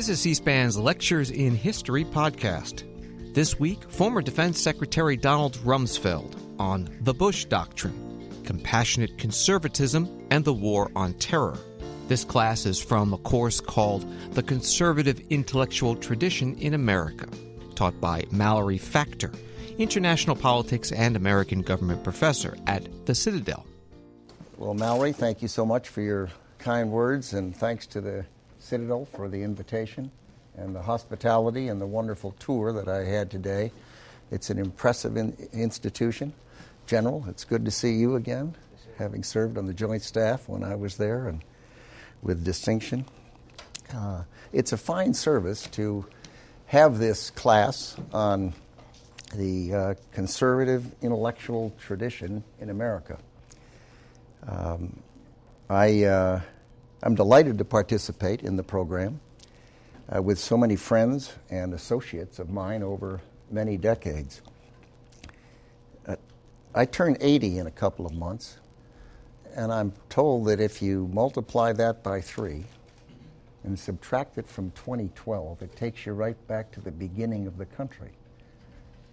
This is C SPAN's Lectures in History podcast. This week, former Defense Secretary Donald Rumsfeld on the Bush Doctrine, compassionate conservatism, and the war on terror. This class is from a course called The Conservative Intellectual Tradition in America, taught by Mallory Factor, international politics and American government professor at the Citadel. Well, Mallory, thank you so much for your kind words, and thanks to the Citadel for the invitation and the hospitality and the wonderful tour that I had today. It's an impressive in- institution. General, it's good to see you again, having served on the Joint Staff when I was there and with distinction. Uh, it's a fine service to have this class on the uh, conservative intellectual tradition in America. Um, I uh, I'm delighted to participate in the program uh, with so many friends and associates of mine over many decades. Uh, I turn 80 in a couple of months, and I'm told that if you multiply that by three and subtract it from 2012, it takes you right back to the beginning of the country,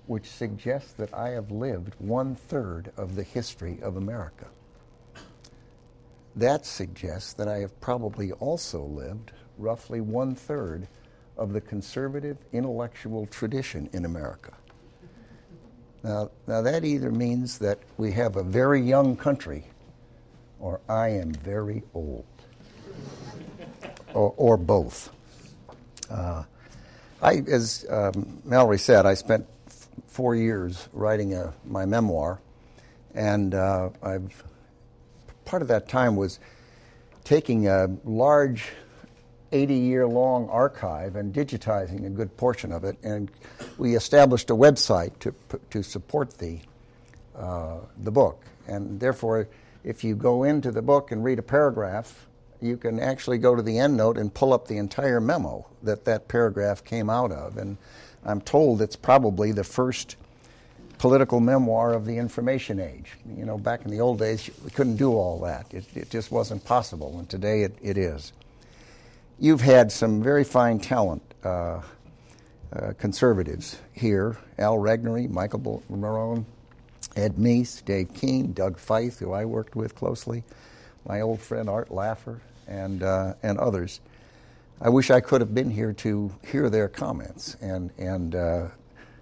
which suggests that I have lived one third of the history of America that suggests that I have probably also lived roughly one third of the conservative intellectual tradition in America. Now, now, that either means that we have a very young country or I am very old, or, or both. Uh, I, as um, Mallory said, I spent f- four years writing a, my memoir, and uh, I've part of that time was taking a large 80 year long archive and digitizing a good portion of it. And we established a website to, to support the, uh, the book. And therefore, if you go into the book and read a paragraph, you can actually go to the endnote and pull up the entire memo that that paragraph came out of. And I'm told it's probably the first political memoir of the information age. You know, back in the old days, we couldn't do all that. It, it just wasn't possible, and today it, it is. You've had some very fine talent uh, uh, conservatives here Al Regnery, Michael Barone, Ed Meese, Dave Keene, Doug Feith, who I worked with closely, my old friend Art Laffer, and, uh, and others. I wish I could have been here to hear their comments and, and uh,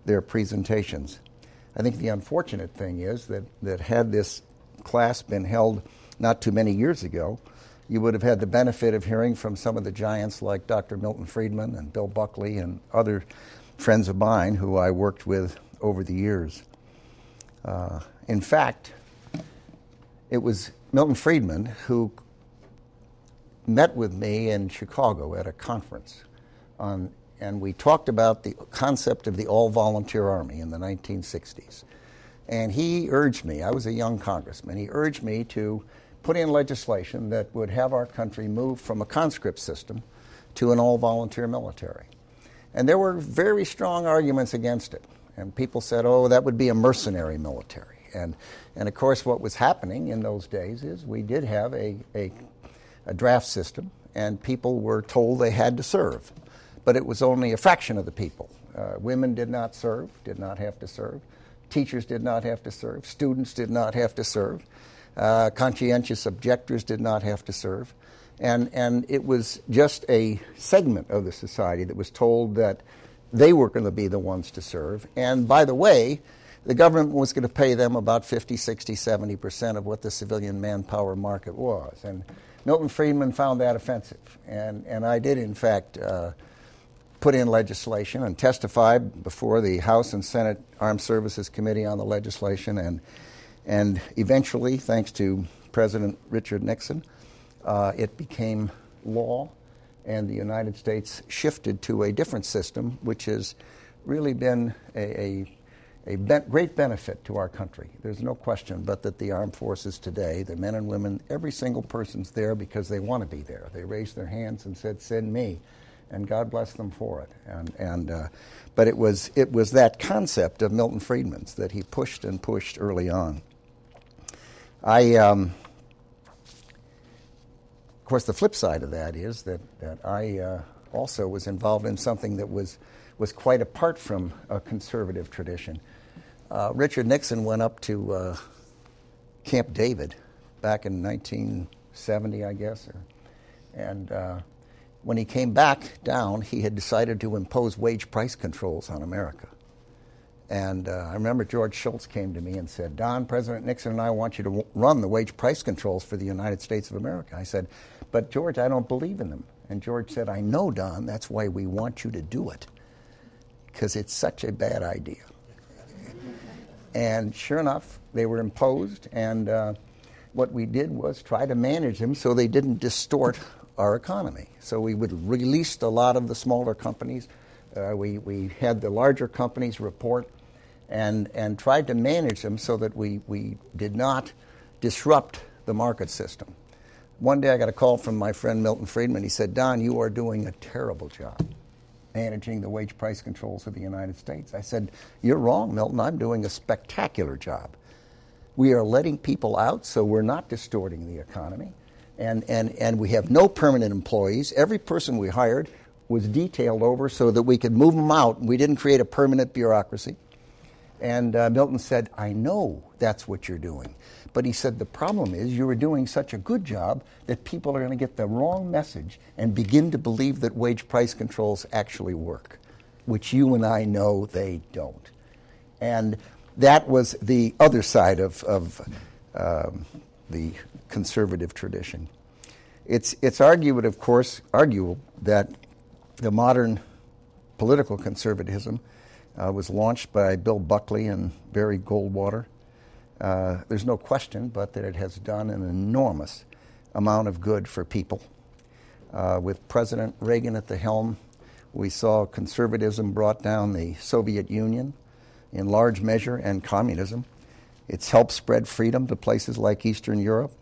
their presentations. I think the unfortunate thing is that, that had this class been held not too many years ago, you would have had the benefit of hearing from some of the giants like Dr. Milton Friedman and Bill Buckley and other friends of mine who I worked with over the years. Uh, in fact, it was Milton Friedman who met with me in Chicago at a conference on and we talked about the concept of the all volunteer army in the 1960s. And he urged me, I was a young congressman, he urged me to put in legislation that would have our country move from a conscript system to an all volunteer military. And there were very strong arguments against it. And people said, oh, that would be a mercenary military. And, and of course, what was happening in those days is we did have a, a, a draft system, and people were told they had to serve but it was only a fraction of the people. Uh, women did not serve, did not have to serve. Teachers did not have to serve. Students did not have to serve. Uh, conscientious objectors did not have to serve. And, and it was just a segment of the society that was told that they were going to be the ones to serve. And by the way, the government was going to pay them about 50, 60, 70 percent of what the civilian manpower market was. And Milton Friedman found that offensive. And, and I did, in fact, uh, put in legislation and testified before the House and Senate Armed Services Committee on the legislation, and and eventually, thanks to President Richard Nixon, uh, it became law, and the United States shifted to a different system, which has really been a, a a great benefit to our country. There's no question but that the armed forces today, the men and women, every single person's there because they want to be there. They raised their hands and said, Send me and God bless them for it. And, and, uh, but it was, it was that concept of Milton Friedman's that he pushed and pushed early on. I, um, of course, the flip side of that is that, that I uh, also was involved in something that was, was quite apart from a conservative tradition. Uh, Richard Nixon went up to uh, Camp David back in 1970, I guess, or, and uh, when he came back down, he had decided to impose wage price controls on America. And uh, I remember George Shultz came to me and said, Don, President Nixon and I want you to w- run the wage price controls for the United States of America. I said, But George, I don't believe in them. And George said, I know, Don, that's why we want you to do it, because it's such a bad idea. and sure enough, they were imposed, and uh, what we did was try to manage them so they didn't distort our economy. So we would release a lot of the smaller companies. Uh, we, we had the larger companies report and, and tried to manage them so that we, we did not disrupt the market system. One day I got a call from my friend Milton Friedman. He said, Don, you are doing a terrible job managing the wage price controls of the United States. I said, You're wrong, Milton. I'm doing a spectacular job. We are letting people out, so we're not distorting the economy. And, and, and we have no permanent employees. Every person we hired was detailed over so that we could move them out. We didn't create a permanent bureaucracy. And uh, Milton said, I know that's what you're doing. But he said, the problem is you are doing such a good job that people are going to get the wrong message and begin to believe that wage price controls actually work, which you and I know they don't. And that was the other side of, of um, the conservative tradition. It's, it's argued, of course, arguable that the modern political conservatism uh, was launched by Bill Buckley and Barry Goldwater. Uh, there's no question but that it has done an enormous amount of good for people. Uh, with President Reagan at the helm, we saw conservatism brought down the Soviet Union in large measure and communism. It's helped spread freedom to places like Eastern Europe.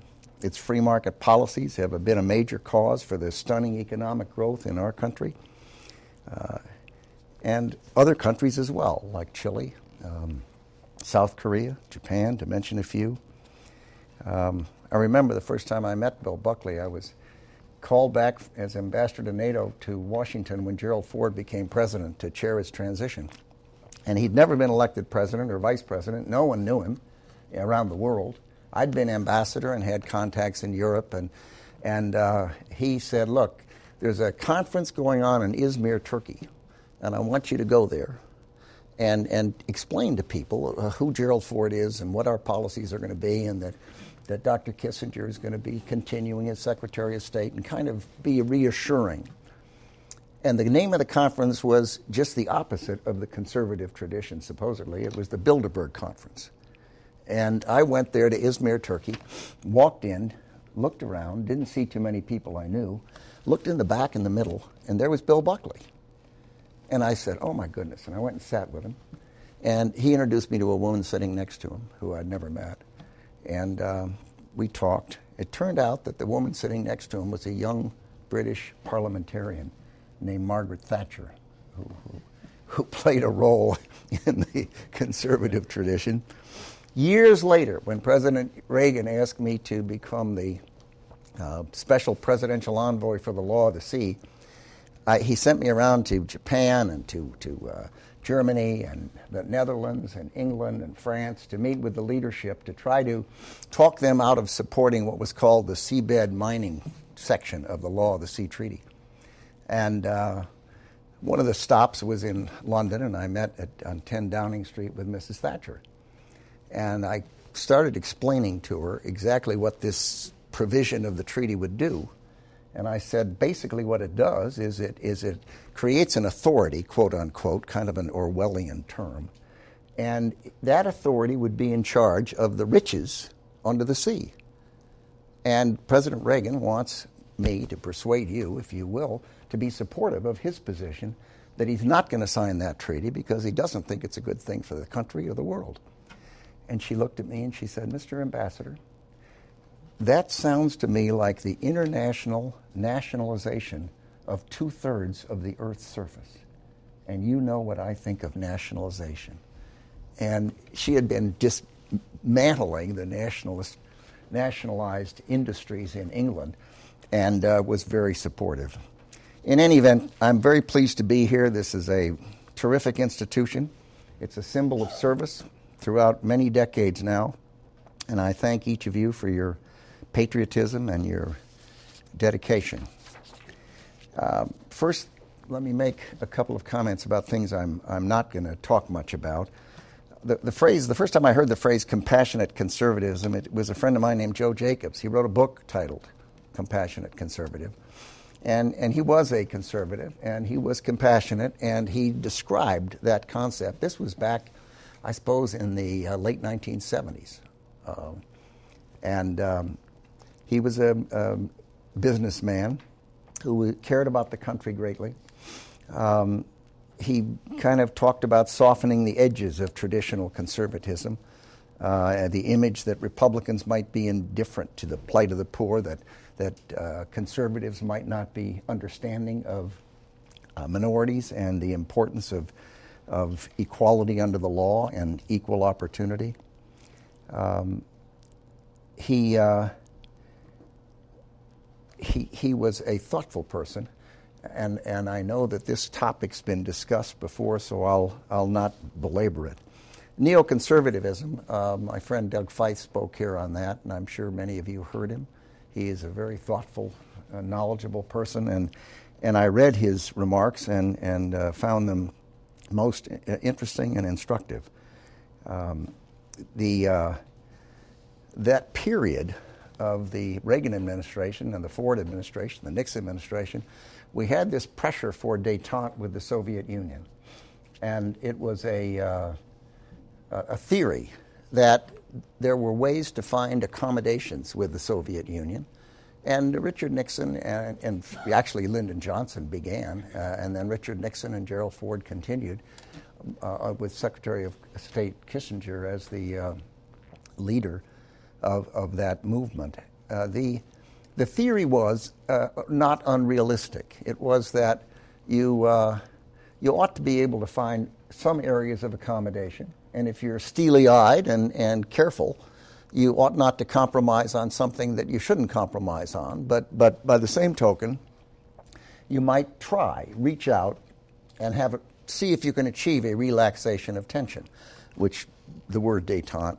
Its free market policies have been a major cause for the stunning economic growth in our country uh, and other countries as well, like Chile, um, South Korea, Japan, to mention a few. Um, I remember the first time I met Bill Buckley, I was called back as ambassador to NATO to Washington when Gerald Ford became president to chair his transition. And he'd never been elected president or vice president. No one knew him around the world. I'd been ambassador and had contacts in Europe, and, and uh, he said, Look, there's a conference going on in Izmir, Turkey, and I want you to go there and, and explain to people uh, who Gerald Ford is and what our policies are going to be, and that, that Dr. Kissinger is going to be continuing as Secretary of State, and kind of be reassuring. And the name of the conference was just the opposite of the conservative tradition, supposedly. It was the Bilderberg Conference. And I went there to Izmir, Turkey, walked in, looked around, didn't see too many people I knew, looked in the back in the middle, and there was Bill Buckley. And I said, Oh my goodness. And I went and sat with him. And he introduced me to a woman sitting next to him who I'd never met. And um, we talked. It turned out that the woman sitting next to him was a young British parliamentarian named Margaret Thatcher, who, who, who played a role in the conservative tradition. Years later, when President Reagan asked me to become the uh, special presidential envoy for the law of the sea, I, he sent me around to Japan and to, to uh, Germany and the Netherlands and England and France to meet with the leadership to try to talk them out of supporting what was called the seabed mining section of the Law of the Sea Treaty. And uh, one of the stops was in London, and I met at, on 10 Downing Street with Mrs. Thatcher. And I started explaining to her exactly what this provision of the treaty would do. And I said, basically, what it does is it, is it creates an authority, quote unquote, kind of an Orwellian term. And that authority would be in charge of the riches under the sea. And President Reagan wants me to persuade you, if you will, to be supportive of his position that he's not going to sign that treaty because he doesn't think it's a good thing for the country or the world. And she looked at me and she said, Mr. Ambassador, that sounds to me like the international nationalization of two thirds of the Earth's surface. And you know what I think of nationalization. And she had been dismantling the nationalist, nationalized industries in England and uh, was very supportive. in any event, I'm very pleased to be here. This is a terrific institution. It's a symbol of service throughout many decades now, and I thank each of you for your patriotism and your dedication. Uh, first, let me make a couple of comments about things I'm, I'm not going to talk much about. The, the phrase, the first time I heard the phrase compassionate conservatism, it was a friend of mine named Joe Jacobs. He wrote a book titled Compassionate Conservative. And, and he was a conservative, and he was compassionate, and he described that concept. This was back, I suppose, in the uh, late 1970s. Uh, and um, he was a, a, businessman who cared about the country greatly. Um, he kind of talked about softening the edges of traditional conservatism, uh, the image that Republicans might be indifferent to the plight of the poor, that that uh, conservatives might not be understanding of uh, minorities and the importance of, of equality under the law and equal opportunity. Um, he, uh, he, he was a thoughtful person, and, and I know that this topic's been discussed before, so I'll, I'll not belabor it. Neoconservatism, uh, my friend Doug Feith spoke here on that, and I'm sure many of you heard him. He is a very thoughtful, uh, knowledgeable person, and and I read his remarks and and uh, found them most interesting and instructive. Um, the uh, that period of the Reagan administration and the Ford administration, the Nixon administration, we had this pressure for détente with the Soviet Union, and it was a uh, a theory that there were ways to find accommodations with the Soviet Union. And Richard Nixon and, and actually Lyndon Johnson began, uh, and then Richard Nixon and Gerald Ford continued uh, with Secretary of State Kissinger as the uh, leader of, of that movement. Uh, the, the theory was uh, not unrealistic. It was that you, uh, you ought to be able to find some areas of accommodation and if you're steely eyed and, and careful, you ought not to compromise on something that you shouldn't compromise on. But, but by the same token, you might try, reach out, and have see if you can achieve a relaxation of tension, which the word detente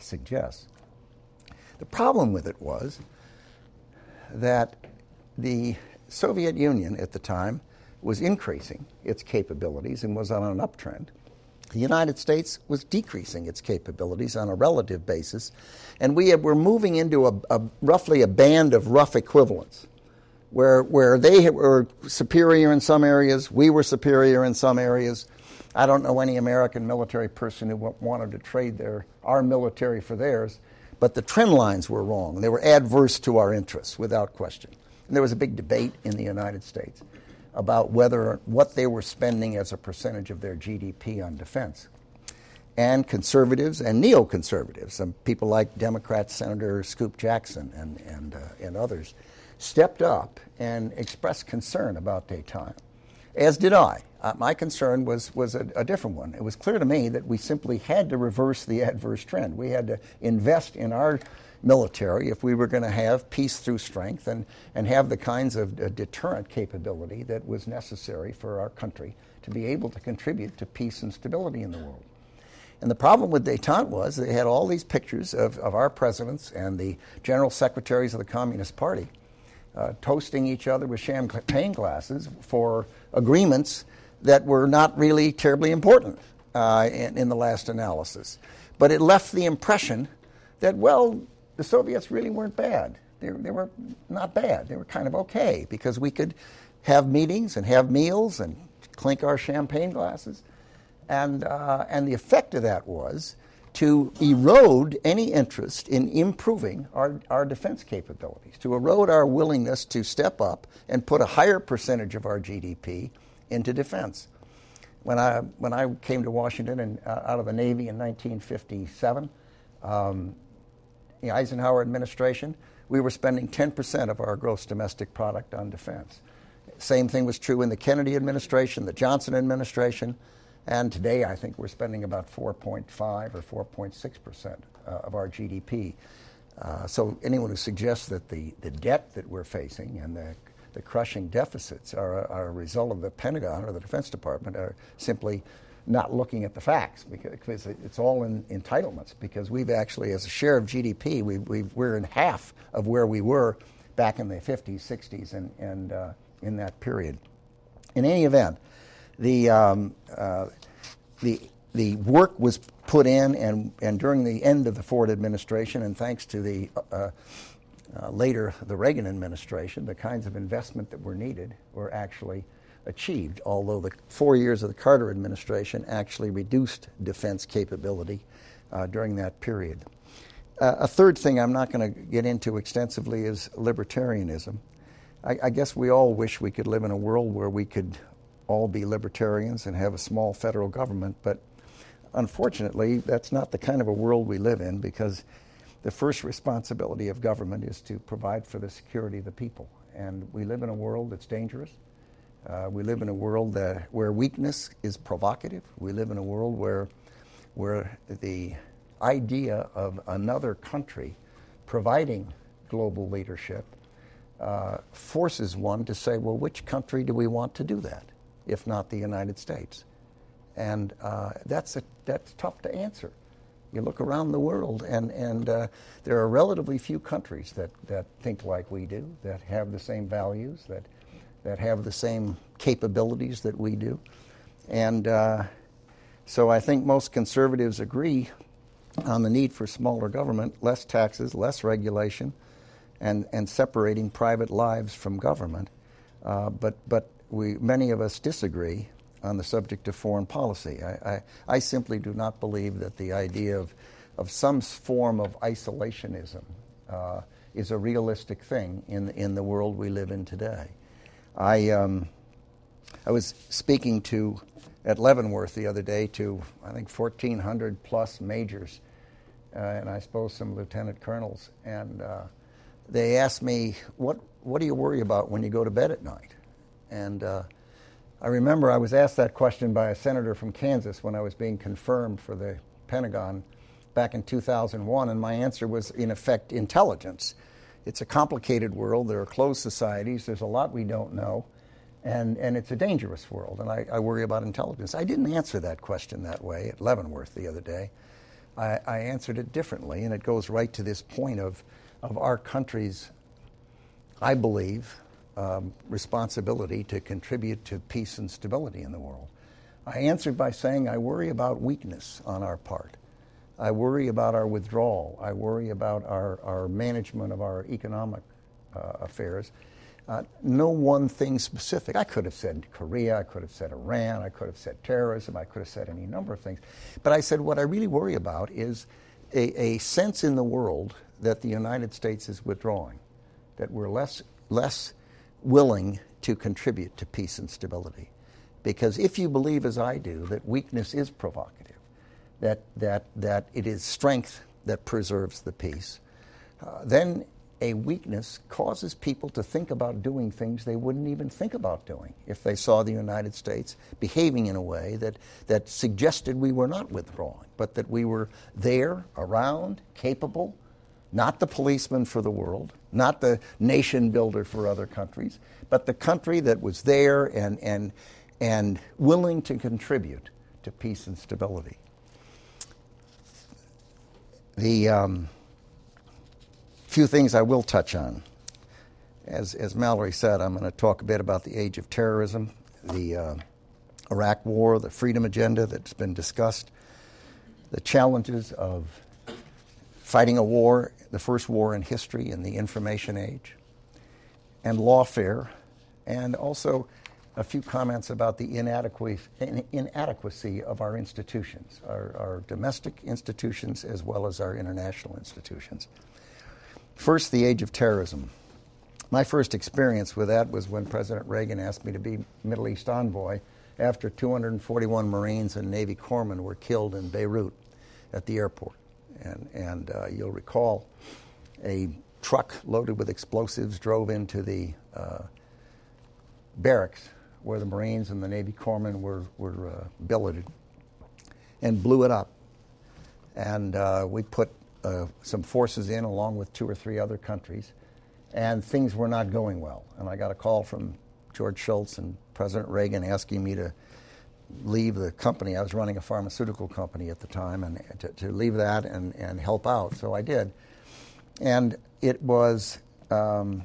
suggests. The problem with it was that the Soviet Union at the time was increasing its capabilities and was on an uptrend the United States was decreasing its capabilities on a relative basis, and we were moving into a, a, roughly a band of rough equivalence, where, where they were superior in some areas, we were superior in some areas. I don't know any American military person who wanted to trade their, our military for theirs, but the trend lines were wrong. They were adverse to our interests, without question. And there was a big debate in the United States about whether what they were spending as a percentage of their GDP on defense. And conservatives and neoconservatives, and people like Democrat Senator Scoop Jackson and, and, uh, and others, stepped up and expressed concern about detente, as did I. Uh, my concern was, was a, a, different one. It was clear to me that we simply had to reverse the adverse trend. We had to invest in our military if we were going to have peace through strength and, and have the kinds of uh, deterrent capability that was necessary for our country to be able to contribute to peace and stability in the world. And the problem with detente was they had all these pictures of, of our presidents and the general secretaries of the Communist Party uh, toasting each other with champagne glasses for agreements that were not really terribly important uh, in, in the last analysis. But it left the impression that, well, the Soviets really weren't bad. They, they were not bad. They were kind of okay because we could have meetings and have meals and clink our champagne glasses. And, uh, and the effect of that was to erode any interest in improving our, our defense capabilities, to erode our willingness to step up and put a higher percentage of our GDP into defense. When I, when I came to Washington and uh, out of the Navy in 1957, um, the Eisenhower administration, we were spending 10% of our gross domestic product on defense. Same thing was true in the Kennedy administration, the Johnson administration, and today I think we're spending about 4.5 or 4.6% uh, of our GDP. Uh, so anyone who suggests that the, the debt that we're facing and the, the crushing deficits are, are a result of the Pentagon or the Defense Department are simply not looking at the facts because it's all in entitlements. Because we've actually, as a share of GDP, we we're in half of where we were back in the 50s, 60s, and, and uh, in that period. In any event, the, um, uh, the, the work was put in, and, and during the end of the Ford administration, and thanks to the uh, uh, later the Reagan administration, the kinds of investment that were needed were actually achieved, although the four years of the Carter administration actually reduced defense capability uh, during that period. Uh, a third thing I'm not going to get into extensively is libertarianism. I, I, guess we all wish we could live in a world where we could all be libertarians and have a small federal government, but unfortunately, that's not the kind of a world we live in because the first responsibility of government is to provide for the security of the people. And we live in a world that's dangerous. Uh, we live in a world that, where weakness is provocative. We live in a world where, where the idea of another country providing global leadership uh, forces one to say, well, which country do we want to do that, if not the United States? And uh, that's, a, that's tough to answer. You look around the world, and, and uh, there are relatively few countries that, that think like we do, that have the same values, that, that have the same capabilities that we do. And uh, so I think most conservatives agree on the need for smaller government, less taxes, less regulation, and, and separating private lives from government. Uh, but but we, many of us disagree on the subject of foreign policy. I, I, I, simply do not believe that the idea of, of some form of isolationism uh, is a realistic thing in, in the world we live in today. I, um, I was speaking to at Leavenworth the other day to, I think, 1,400 plus majors uh, and I suppose some lieutenant colonels. And uh, they asked me, what, what do you worry about when you go to bed at night? And uh, I remember I was asked that question by a senator from Kansas when I was being confirmed for the Pentagon back in 2001, and my answer was, in effect, intelligence. It's a complicated world. There are closed societies. There's a lot we don't know. And, and it's a dangerous world, and I, I worry about intelligence. I didn't answer that question that way at Leavenworth the other day. I, I answered it differently, and it goes right to this point of, of our country's, I believe, um, responsibility to contribute to peace and stability in the world. I answered by saying I worry about weakness on our part. I worry about our withdrawal. I worry about our, our management of our economic uh, affairs. Uh, no one thing specific. I could have said Korea, I could have said Iran, I could have said terrorism, I could have said any number of things. But I said what I really worry about is a, a sense in the world that the United States is withdrawing, that we're less, less willing to contribute to peace and stability. Because if you believe, as I do, that weakness is provocative, that, that, that it is strength that preserves the peace, uh, then a weakness causes people to think about doing things they wouldn't even think about doing if they saw the United States behaving in a way that, that suggested we were not withdrawing, but that we were there, around, capable, not the policeman for the world, not the nation builder for other countries, but the country that was there and, and, and willing to contribute to peace and stability. The. Um, few things I will touch on. As, as Mallory said, I'm going to talk a bit about the age of terrorism, the uh, Iraq War, the freedom agenda that's been discussed, the challenges of fighting a war, the first war in history in the information age, and lawfare, and also a few comments about the inadequacy of our institutions, our, our domestic institutions as well as our international institutions. First, the age of terrorism. My first experience with that was when President Reagan asked me to be Middle East envoy after 241 Marines and Navy corpsmen were killed in Beirut at the airport. And, and uh, you'll recall a truck loaded with explosives drove into the uh, barracks where the Marines and the Navy corpsmen were, were uh, billeted and blew it up. And uh, we put uh, some forces in along with two or three other countries. and things were not going well. And I got a call from George Shultz and President Reagan asking me to leave the company. I was running a pharmaceutical company at the time, and to, to leave that and, and help out. So I did. And it was, um,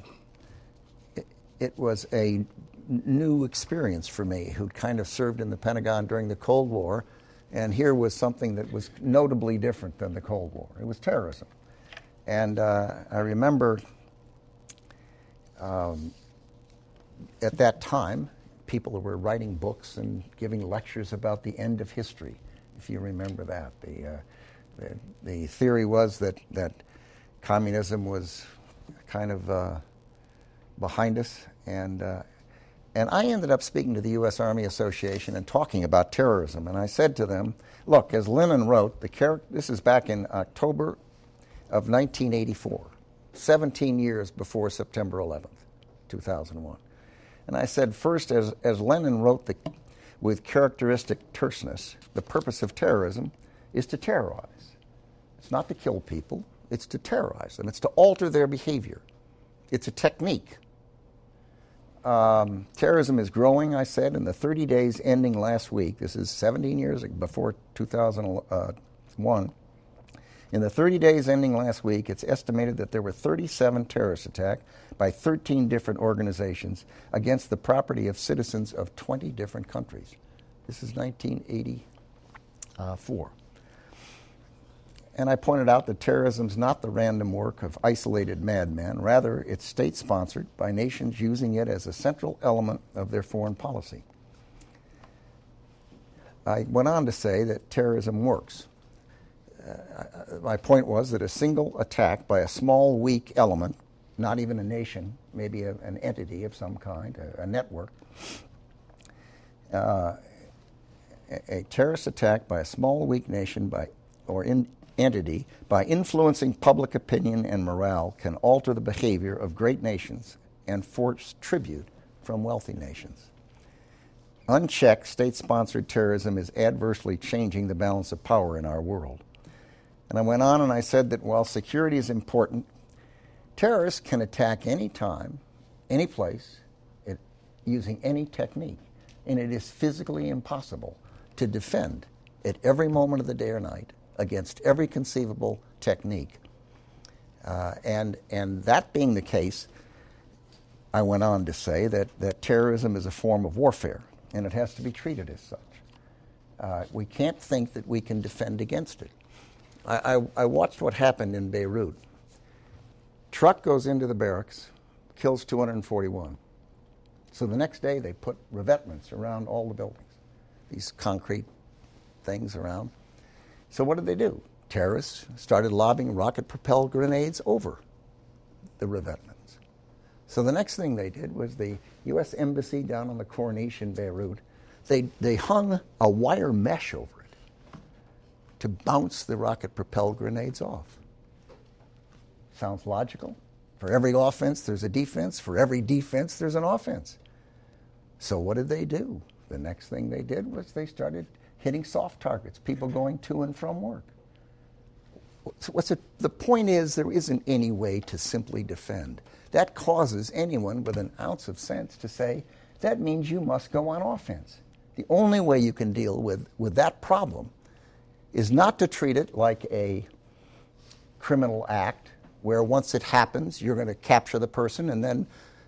it, it was a new experience for me who'd kind of served in the Pentagon during the Cold War. And here was something that was notably different than the Cold War. It was terrorism. And uh, I remember um, at that time, people were writing books and giving lectures about the end of history, if you remember that. The, uh, the, the, theory was that, that communism was kind of uh, behind us. And, uh, and I ended up speaking to the U.S. Army Association and talking about terrorism. And I said to them, look, as Lenin wrote, the char- this is back in October of 1984, 17 years before September 11th, 2001. And I said, first, as, as Lenin wrote the, with characteristic terseness, the purpose of terrorism is to terrorize. It's not to kill people, it's to terrorize them, it's to alter their behavior. It's a technique. Um, terrorism is growing, I said, in the 30 days ending last week. This is 17 years before 2001. In the 30 days ending last week, it's estimated that there were 37 terrorist attacks by 13 different organizations against the property of citizens of 20 different countries. This is 1984. And I pointed out that terrorism is not the random work of isolated madmen. Rather, it's state sponsored by nations using it as a central element of their foreign policy. I went on to say that terrorism works. Uh, my point was that a single attack by a small, weak element not even a nation, maybe a, an entity of some kind, a, a network. Uh, a, a, terrorist attack by a small, weak nation by, or in, entity by influencing public opinion and morale can alter the behavior of great nations and force tribute from wealthy nations. Unchecked, state sponsored terrorism is adversely changing the balance of power in our world. And I went on and I said that while security is important, Terrorists can attack any time, any place, it, using any technique, and it is physically impossible to defend at every moment of the day or night against every conceivable technique. Uh, and, and that being the case, I went on to say that, that terrorism is a form of warfare, and it has to be treated as such. Uh, we can't think that we can defend against it. I, I, I watched what happened in Beirut. Truck goes into the barracks, kills 241. So the next day they put revetments around all the buildings, these concrete things around. So what did they do? Terrorists started lobbing rocket propelled grenades over the revetments. So the next thing they did was the U.S. Embassy down on the in Beirut, they, they hung a wire mesh over it to bounce the rocket propelled grenades off. Sounds logical. For every offense, there's a defense. For every defense, there's an offense. So, what did they do? The next thing they did was they started hitting soft targets, people going to and from work. What's it, the point is, there isn't any way to simply defend. That causes anyone with an ounce of sense to say, that means you must go on offense. The only way you can deal with, with that problem is not to treat it like a criminal act where once it happens, you're going to capture the person and then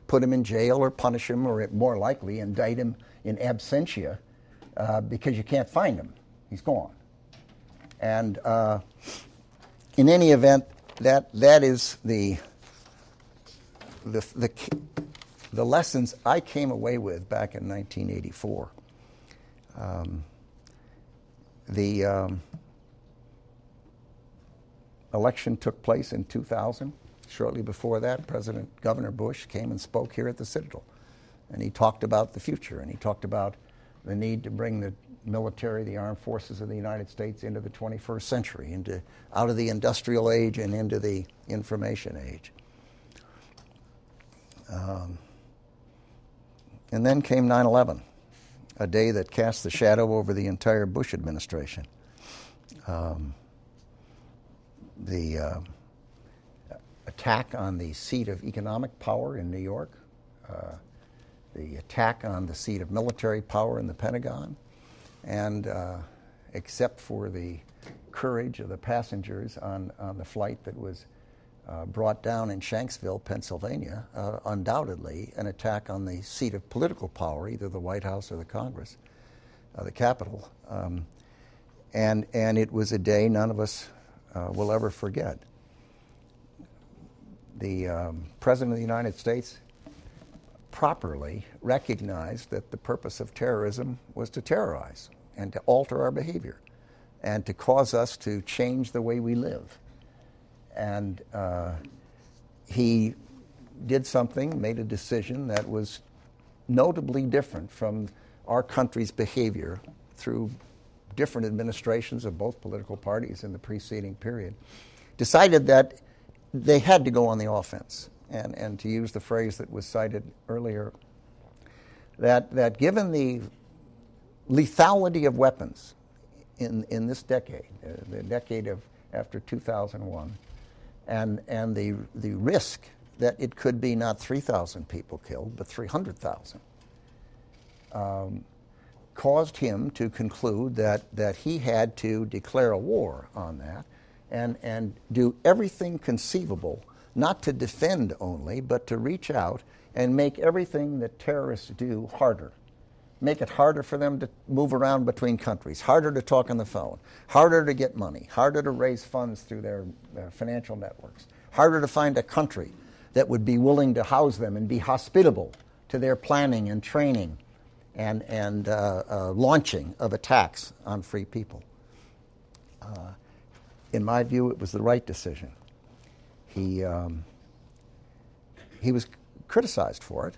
put him in jail or punish him or more likely indict him in absentia uh, because you can't find him. He's gone. And uh, in any event, that, that is the, the, the, the lessons I came away with back in 1984. Um, the. Um, election took place in 2000. Shortly before that, President Governor Bush came and spoke here at the Citadel. And he talked about the future, and he talked about the need to bring the military, the armed forces of the United States into the 21st century, into, out of the industrial age and into the information age. Um, and then came 9 11, a day that cast the shadow over the entire Bush administration. Um, the uh, attack on the seat of economic power in New York, uh, the attack on the seat of military power in the Pentagon, and uh, except for the courage of the passengers on, on the flight that was uh, brought down in Shanksville, Pennsylvania, uh, undoubtedly an attack on the seat of political power, either the White House or the Congress, uh, the Capitol. Um, and, and it was a day none of us uh, will ever forget. The um, President of the United States properly recognized that the purpose of terrorism was to terrorize and to alter our behavior and to cause us to change the way we live. And uh, he did something, made a decision that was notably different from our country's behavior through different administrations of both political parties in the preceding period, decided that they had to go on the offense. And, and to use the phrase that was cited earlier, that, that given the lethality of weapons in, in this decade, uh, the decade of after 2001, and, and the, the risk that it could be not 3,000 people killed, but 300,000, um, caused him to conclude that, that he had to declare a war on that and, and do everything conceivable, not to defend only, but to reach out and make everything that terrorists do harder. Make it harder for them to move around between countries, harder to talk on the phone, harder to get money, harder to raise funds through their, their financial networks, harder to find a country that would be willing to house them and be hospitable to their planning and training and, and uh, uh, launching of attacks on free people. Uh, in my view, it was the right decision. He, um, he was criticized for it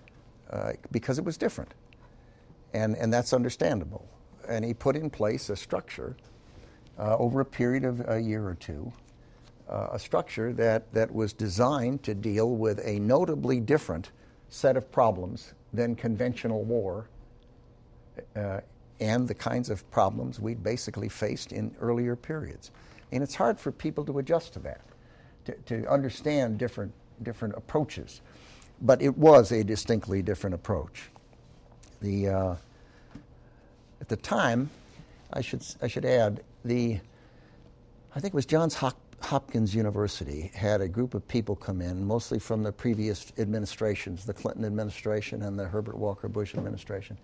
uh, because it was different, and, and that's understandable. And he put in place a structure uh, over a period of a year or two, uh, a structure that, that was designed to deal with a notably different set of problems than conventional war uh, and the kinds of problems we'd basically faced in earlier periods. And it's hard for people to adjust to that, to, to understand different, different approaches. But it was a distinctly different approach. The, uh, at the time, I should, I should add, the, I think it was Johns Hopkins University had a group of people come in, mostly from the previous administrations, the Clinton administration and the Herbert Walker Bush administration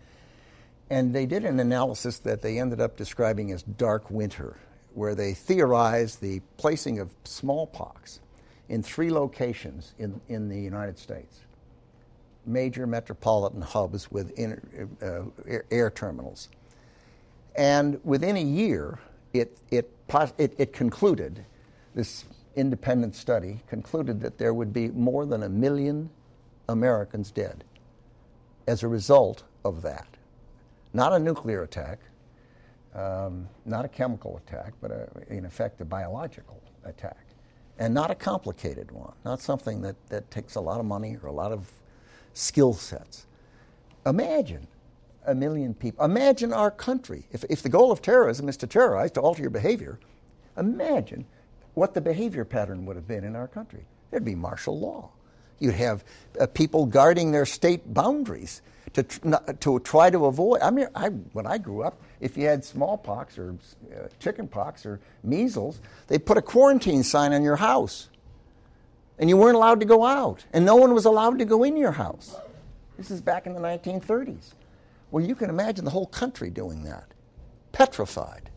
and they did an analysis that they ended up describing as dark winter, where they theorized the placing of smallpox in three locations in, in the United States major metropolitan hubs with uh, air, air, terminals. And within a year, it, it, it, it concluded, this independent study concluded that there would be more than a million Americans dead as a result of that not a nuclear attack, um, not a chemical attack, but a, in effect a biological attack. And not a complicated one, not something that, that takes a lot of money or a lot of skill sets. Imagine a million people. Imagine our country. If, if the goal of terrorism is to terrorize, to alter your behavior, imagine what the behavior pattern would have been in our country. There'd be martial law. You'd have uh, people guarding their state boundaries to, to try to avoid. I mean, I, when I grew up, if you had smallpox or uh, chickenpox or measles, they put a quarantine sign on your house. And you weren't allowed to go out. And no one was allowed to go in your house. This is back in the 1930s. Well, you can imagine the whole country doing that, petrified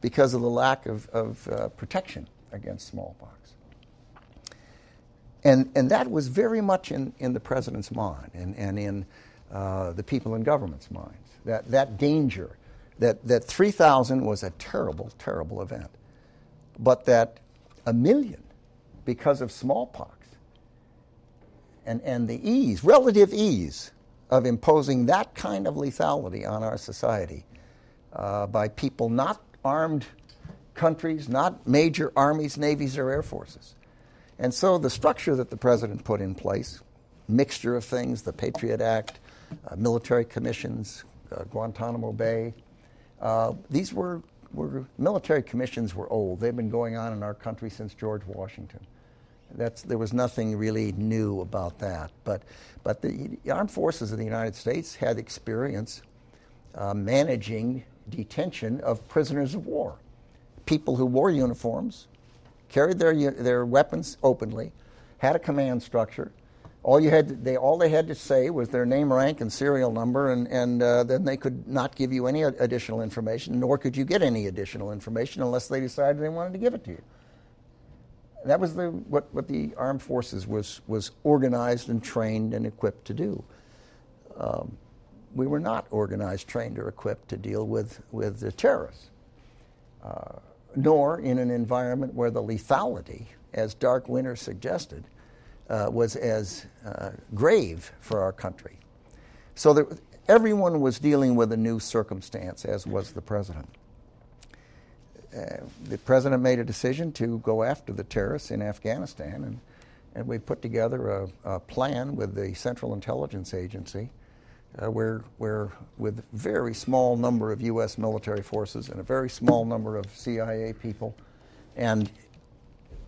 because of the lack of, of uh, protection against smallpox. And, and that was very much in, in the president's mind and, and in uh, the people in government's minds. That, that danger, that, that 3,000 was a terrible, terrible event, but that a million because of smallpox and, and the ease, relative ease, of imposing that kind of lethality on our society uh, by people not armed countries, not major armies, navies, or air forces. And so the structure that the president put in place, mixture of things, the Patriot Act, military commissions, uh, Guantanamo Bay. Uh, these were, were military commissions were old. They've been going on in our country since George Washington. That's, there was nothing really new about that. But, but the armed forces of the United States had experience uh, managing detention of prisoners of war, people who wore uniforms, carried their, their weapons openly, had a command structure. All, you had to, they, all they had to say was their name, rank, and serial number, and, and uh, then they could not give you any additional information, nor could you get any additional information unless they decided they wanted to give it to you. That was the, what, what the armed forces was, was organized and trained and equipped to do. Um, we were not organized, trained, or equipped to deal with, with the terrorists, uh, nor in an environment where the lethality, as Dark Winter suggested, uh, was as uh, grave for our country. So there, everyone was dealing with a new circumstance, as was the president. Uh, the president made a decision to go after the terrorists in Afghanistan, and, and we put together a, a plan with the Central Intelligence Agency, uh, where, where with very small number of U.S. military forces and a very small number of CIA people, and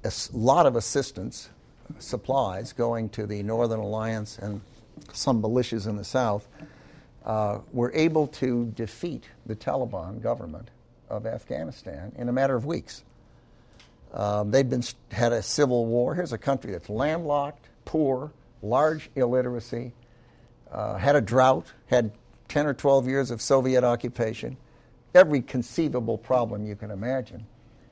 a lot of assistance, supplies going to the Northern Alliance and some militias in the South, uh, were able to defeat the Taliban government of Afghanistan in a matter of weeks. Um, they'd been had a civil war. Here's a country that's landlocked, poor, large illiteracy, uh, had a drought, had 10 or 12 years of Soviet occupation, every conceivable problem you can imagine.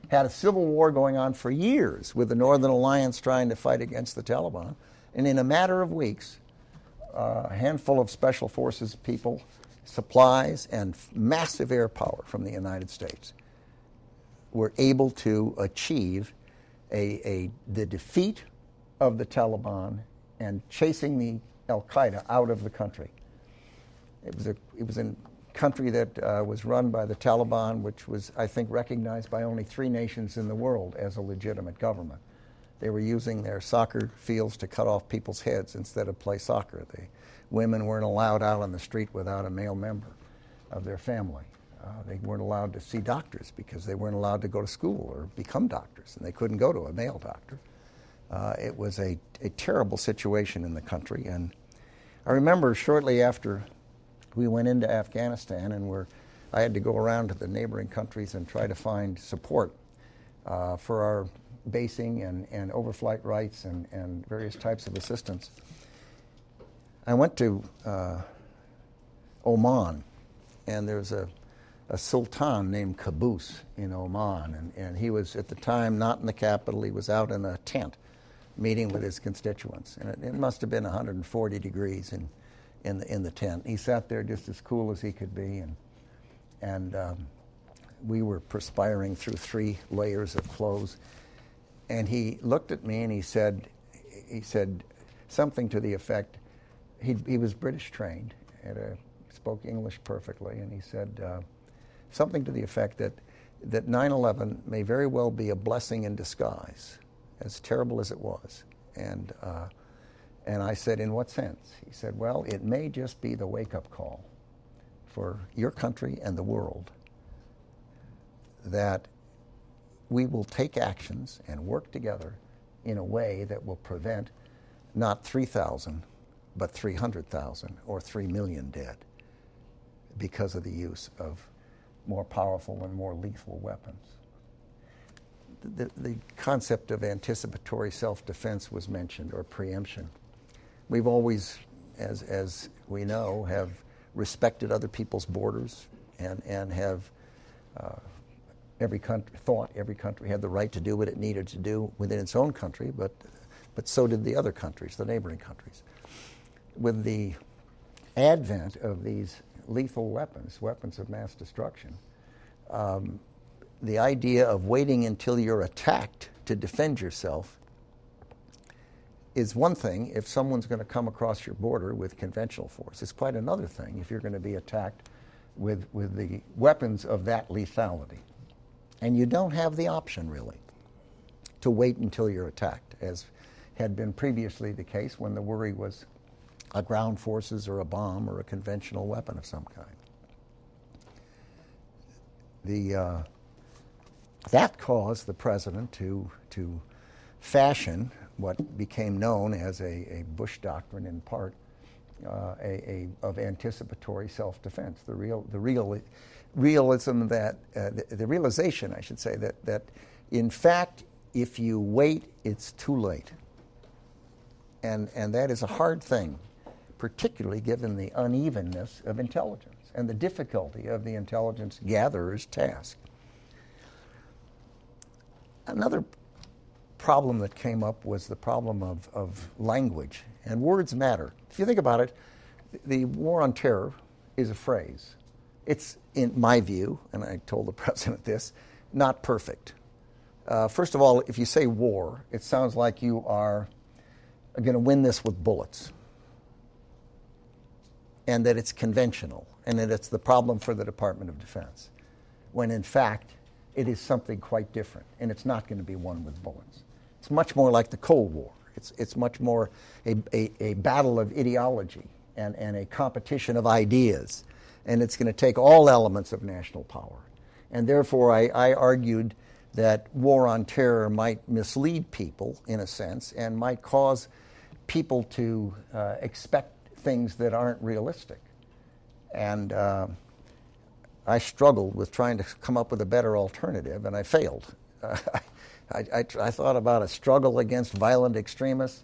Had a civil war going on for years with the Northern Alliance trying to fight against the Taliban. And in a matter of weeks, a handful of special forces people supplies, and massive air power from the United States were able to achieve a, a, the defeat of the Taliban and chasing the Al Qaeda out of the country. It was a, it was a country that uh, was run by the Taliban, which was, I think, recognized by only three nations in the world as a legitimate government. They were using their soccer fields to cut off people's heads instead of play soccer. The Women weren't allowed out on the street without a male member of their family. Uh, they weren't allowed to see doctors because they weren't allowed to go to school or become doctors, and they couldn't go to a male doctor. Uh, it was a, a terrible situation in the country. And I remember shortly after we went into Afghanistan and were, I had to go around to the neighboring countries and try to find support uh, for our basing and, and overflight rights and, and various types of assistance. I went to uh, Oman, and there's a, a sultan named Qaboos in Oman, and, and he was at the time not in the capital, he was out in a tent meeting with his constituents. And it, it must have been 140 degrees in, in, the, in the tent. He sat there just as cool as he could be, and, and um, we were perspiring through three layers of clothes. And he looked at me and he said, he said something to the effect, he, he was British trained, and uh, spoke English perfectly, and he said uh, something to the effect that that 9/11 may very well be a blessing in disguise, as terrible as it was. And uh, and I said, in what sense? He said, well, it may just be the wake-up call for your country and the world that we will take actions and work together in a way that will prevent not 3,000 but 300,000 or 3 million dead because of the use of more powerful and more lethal weapons. The, the concept of anticipatory self defense was mentioned, or preemption. We've always, as, as we know, have respected other people's borders and, and have uh, every country thought every country had the right to do what it needed to do within its own country, but, but so did the other countries, the neighboring countries. With the advent of these lethal weapons, weapons of mass destruction, um, the idea of waiting until you're attacked to defend yourself is one thing if someone's going to come across your border with conventional force. It's quite another thing if you're going to be attacked with, with the weapons of that lethality. And you don't have the option, really, to wait until you're attacked, as had been previously the case when the worry was a ground forces or a bomb or a conventional weapon of some kind. The, uh, that caused the president to, to fashion what became known as a, a Bush doctrine in part, uh, a, a, of anticipatory self-defense. The real, the real, realism that uh, the, the, realization, I should say, that that in fact, if you wait, it's too late. And and that is a hard thing, particularly given the unevenness of intelligence and the difficulty of the intelligence gatherer's task. Another problem that came up was the problem of, of language, and words matter. If you think about it, the war on terror is a phrase. It's, in my view, and I told the president this, not perfect. Uh, first of all, if you say war, it sounds like you are going to win this with bullets, and that it's conventional, and that it's the problem for the Department of Defense, when in fact, it is something quite different, and it's not going to be won with bullets. It's much more like the Cold War. It's, it's much more a, a, a battle of ideology and, and a competition of ideas. And it's going to take all elements of national power. And therefore, I, I argued that war on terror might mislead people, in a sense, and might cause people to uh, expect things that aren't realistic. And uh, I struggled with trying to come up with a better alternative, and I failed. Uh, I, I, I, thought about a struggle against violent extremists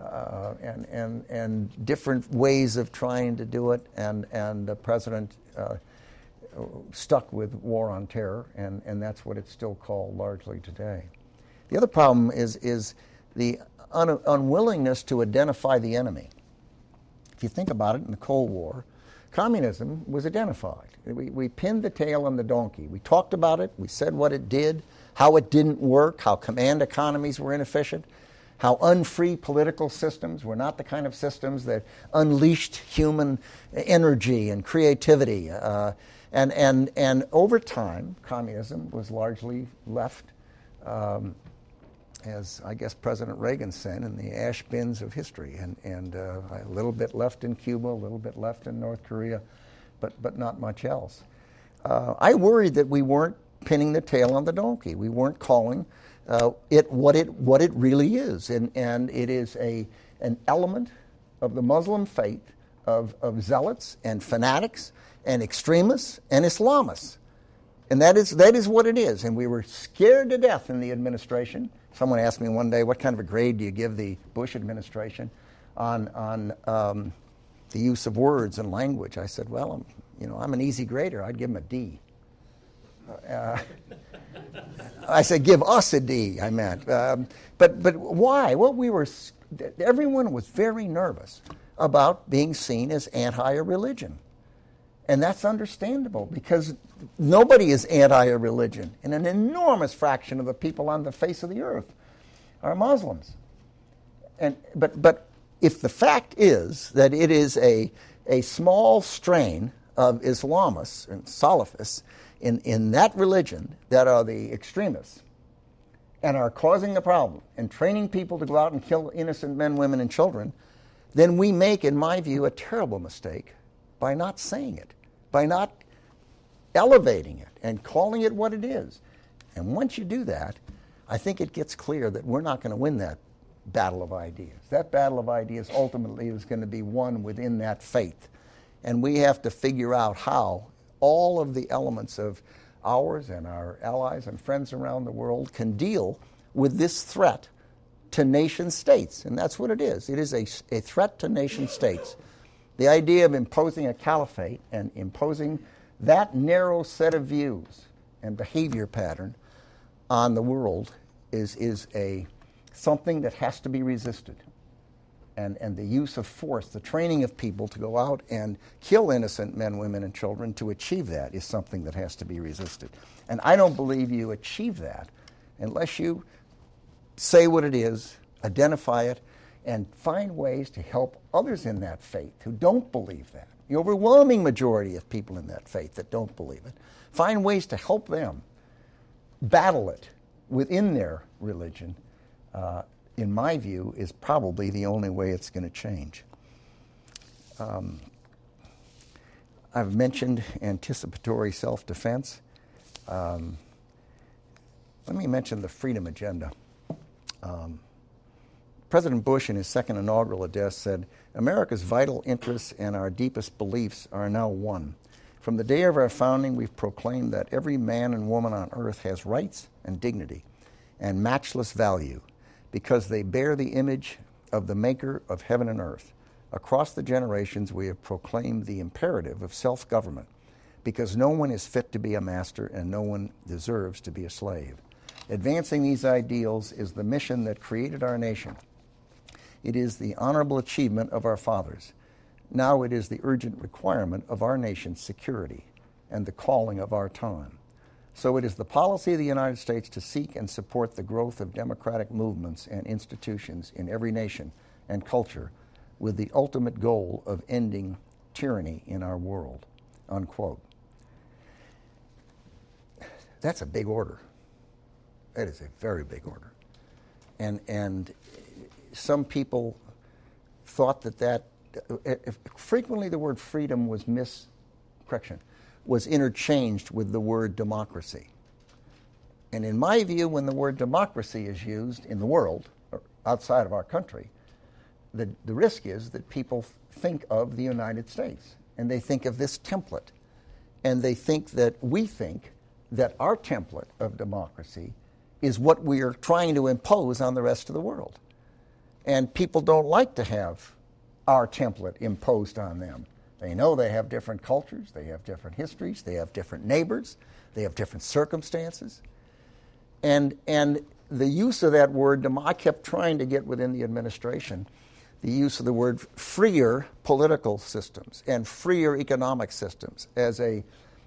uh, and, and, and different ways of trying to do it, and, and the president uh, stuck with war on terror, and, and that's what it's still called largely today. The other problem is, is the un- unwillingness to identify the enemy. If you think about it, in the Cold War, communism was identified. We, we pinned the tail on the donkey. We talked about it, we said what it did, how it didn't work, how command economies were inefficient, how unfree political systems were not the kind of systems that unleashed human energy and creativity. Uh, and, and, and over time, communism was largely left, um, as I guess President Reagan said, in the ash bins of history. And, and uh, a little bit left in Cuba, a little bit left in North Korea, but, but not much else. Uh, I worried that we weren't pinning the tail on the donkey. We weren't calling uh, it what it what it really is, and and it is a an element of the Muslim faith of of zealots and fanatics and extremists and Islamists, and that is that is what it is. And we were scared to death in the administration. Someone asked me one day, "What kind of a grade do you give the Bush administration on on um, the use of words and language?" I said, "Well, I'm, you know, I'm an easy grader. I'd give them a D." Uh, I said, give us a D, I meant. Um, but, but why? Well, we were, everyone was very nervous about being seen as anti a religion. And that's understandable because nobody is anti a religion. And an enormous fraction of the people on the face of the earth are Muslims. And, but, but if the fact is that it is a, a small strain of Islamists and Salafists in, in that religion that are the extremists and are causing the problem and training people to go out and kill innocent men, women, and children, then we make, in my view, a terrible mistake by not saying it, by not elevating it and calling it what it is. And once you do that, I think it gets clear that we're not going to win that battle of ideas. That battle of ideas ultimately is going to be won within that faith. And we have to figure out how all of the elements of ours and our allies and friends around the world can deal with this threat to nation states. And that's what it is it is a, a threat to nation states. The idea of imposing a caliphate and imposing that narrow set of views and behavior pattern on the world is, is a, something that has to be resisted and, and the use of force, the training of people to go out and kill innocent men, women, and children to achieve that is something that has to be resisted. And I don't believe you achieve that unless you say what it is, identify it, and find ways to help others in that faith who don't believe that. The overwhelming majority of people in that faith that don't believe it. Find ways to help them battle it within their religion uh, in my view, is probably the only way it's going to change. Um, I've mentioned anticipatory self defense. Um, let me mention the freedom agenda. Um, President Bush, in his second inaugural address, said, America's vital interests and our deepest beliefs are now one. From the day of our founding, we've proclaimed that every man and woman on earth has rights and dignity and matchless value because they bear the image of the maker of heaven and earth. Across the generations, we have proclaimed the imperative of self government because no one is fit to be a master and no one deserves to be a slave. Advancing these ideals is the mission that created our nation. It is the honorable achievement of our fathers. Now it is the urgent requirement of our nation's security and the calling of our time. So it is the policy of the United States to seek and support the growth of democratic movements and institutions in every nation and culture with the ultimate goal of ending tyranny in our world. Unquote. That's a big order. That is a very big order. And, and some people thought that that, frequently the word freedom was mis, correction, was interchanged with the word democracy. And in my view, when the word democracy is used in the world, or outside of our country, the, the risk is that people think of the United States and they think of this template. And they think that we think that our template of democracy is what we are trying to impose on the rest of the world. And people don't like to have our template imposed on them. They know they have different cultures, they have different histories, they have different neighbors, they have different circumstances. And, and the use of that word, I kept trying to get within the administration the use of the word freer political systems and freer economic systems as a,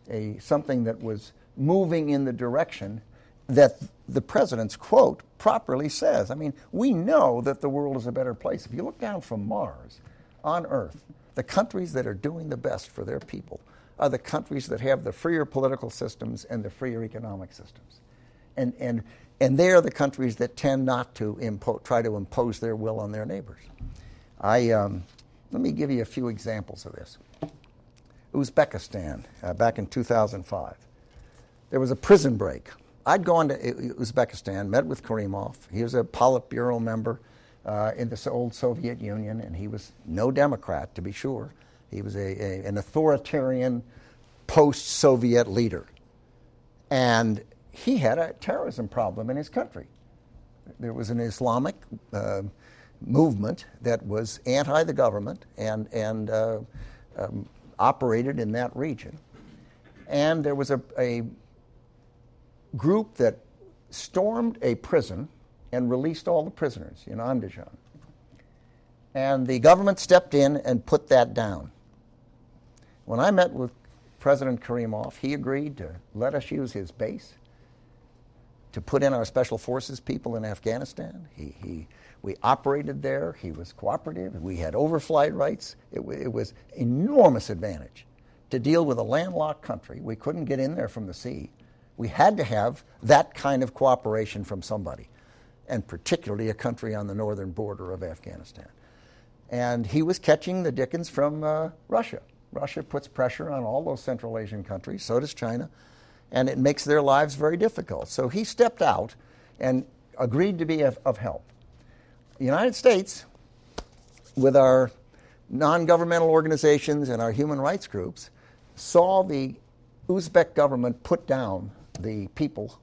a something that was moving in the direction that the president's quote properly says. I mean, we know that the world is a better place. If you look down from Mars on Earth, the countries that are doing the best for their people are the countries that have the freer political systems and the freer economic systems. And, and, and they are the countries that tend not to impo- try to impose their will on their neighbors. I, um, let me give you a few examples of this. Uzbekistan, uh, back in 2005 there was a prison break. I'd gone to Uzbekistan, met with Karimov. He was a Politburo member uh, in the old Soviet Union, and he was no Democrat, to be sure. He was a, a an authoritarian post Soviet leader. And he had a terrorism problem in his country. There was an Islamic uh, movement that was anti the government and, and uh, um, operated in that region. And there was a, a group that stormed a prison and released all the prisoners in Andijan. And the government stepped in and put that down. When I met with President Karimov, he agreed to let us use his base to put in our special forces people in Afghanistan. He, he, we operated there. He was cooperative. We had overflight rights. It, it was enormous advantage to deal with a landlocked country. We couldn't get in there from the sea. We had to have that kind of cooperation from somebody, and particularly a country on the northern border of Afghanistan. And he was catching the Dickens from uh, Russia. Russia puts pressure on all those Central Asian countries, so does China, and it makes their lives very difficult. So he stepped out and agreed to be of, of help. The United States, with our non governmental organizations and our human rights groups, saw the Uzbek government put down the people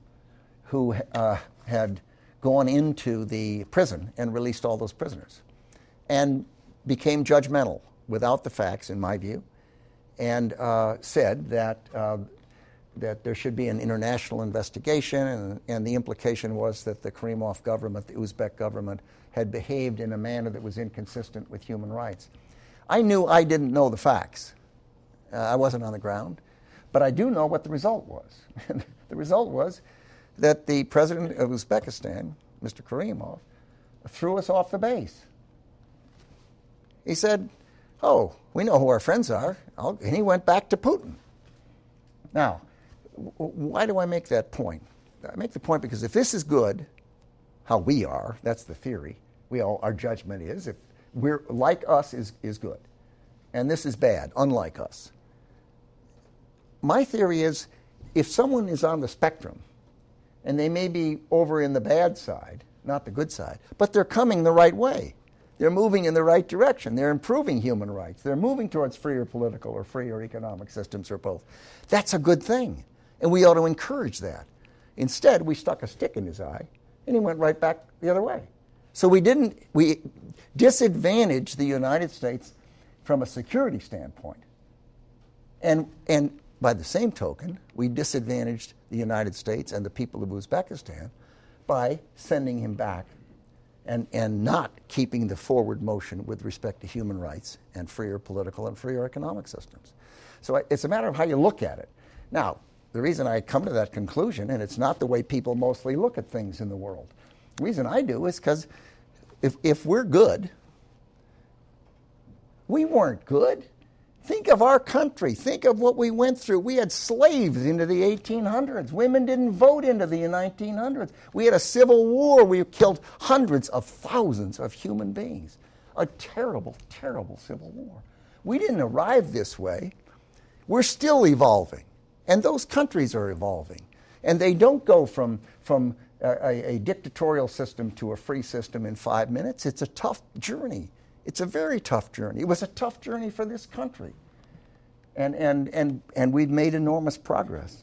who uh, had gone into the prison and released all those prisoners and became judgmental without the facts, in my view, and uh, said that, uh, that there should be an international investigation, and, and, the implication was that the Karimov government, the Uzbek government, had behaved in a manner that was inconsistent with human rights. I knew I didn't know the facts. Uh, I wasn't on the ground. But I do know what the result was. the result was that the president of Uzbekistan, Mr. Karimov, threw us off the base. He said, Oh, we know who our friends are. I'll, and he went back to Putin. Now, w- why do I make that point? I make the point because if this is good, how we are, that's the theory. We all, our judgment is if we're like us is, is good. And this is bad, unlike us my theory is if someone is on the spectrum and they may be over in the bad side, not the good side. But they're coming the right way. They're moving in the right direction. They're improving human rights. They're moving towards freer political or freer economic systems or both. That's a good thing. And we ought to encourage that. Instead, we stuck a stick in his eye and he went right back the other way. So we didn't, we disadvantaged the United States from a security standpoint. And, and by the same token, we disadvantaged the United States and the people of Uzbekistan by sending him back and, and not keeping the forward motion with respect to human rights and freer political and freer economic systems. So it's a matter of how you look at it. Now, the reason I come to that conclusion, and it's not the way people mostly look at things in the world, the reason I do is because if, if we're good, we weren't good. Think of our country. Think of what we went through. We had slaves into the 1800s. Women didn't vote into the 1900s. We had a civil war. We killed hundreds of thousands of human beings. A terrible, terrible civil war. We didn't arrive this way. We're still evolving. And those countries are evolving. And they don't go from, from a, a, dictatorial system to a free system in five minutes. It's a tough journey. It's a very tough journey. It was a tough journey for this country. And, and, and, and we've made enormous progress.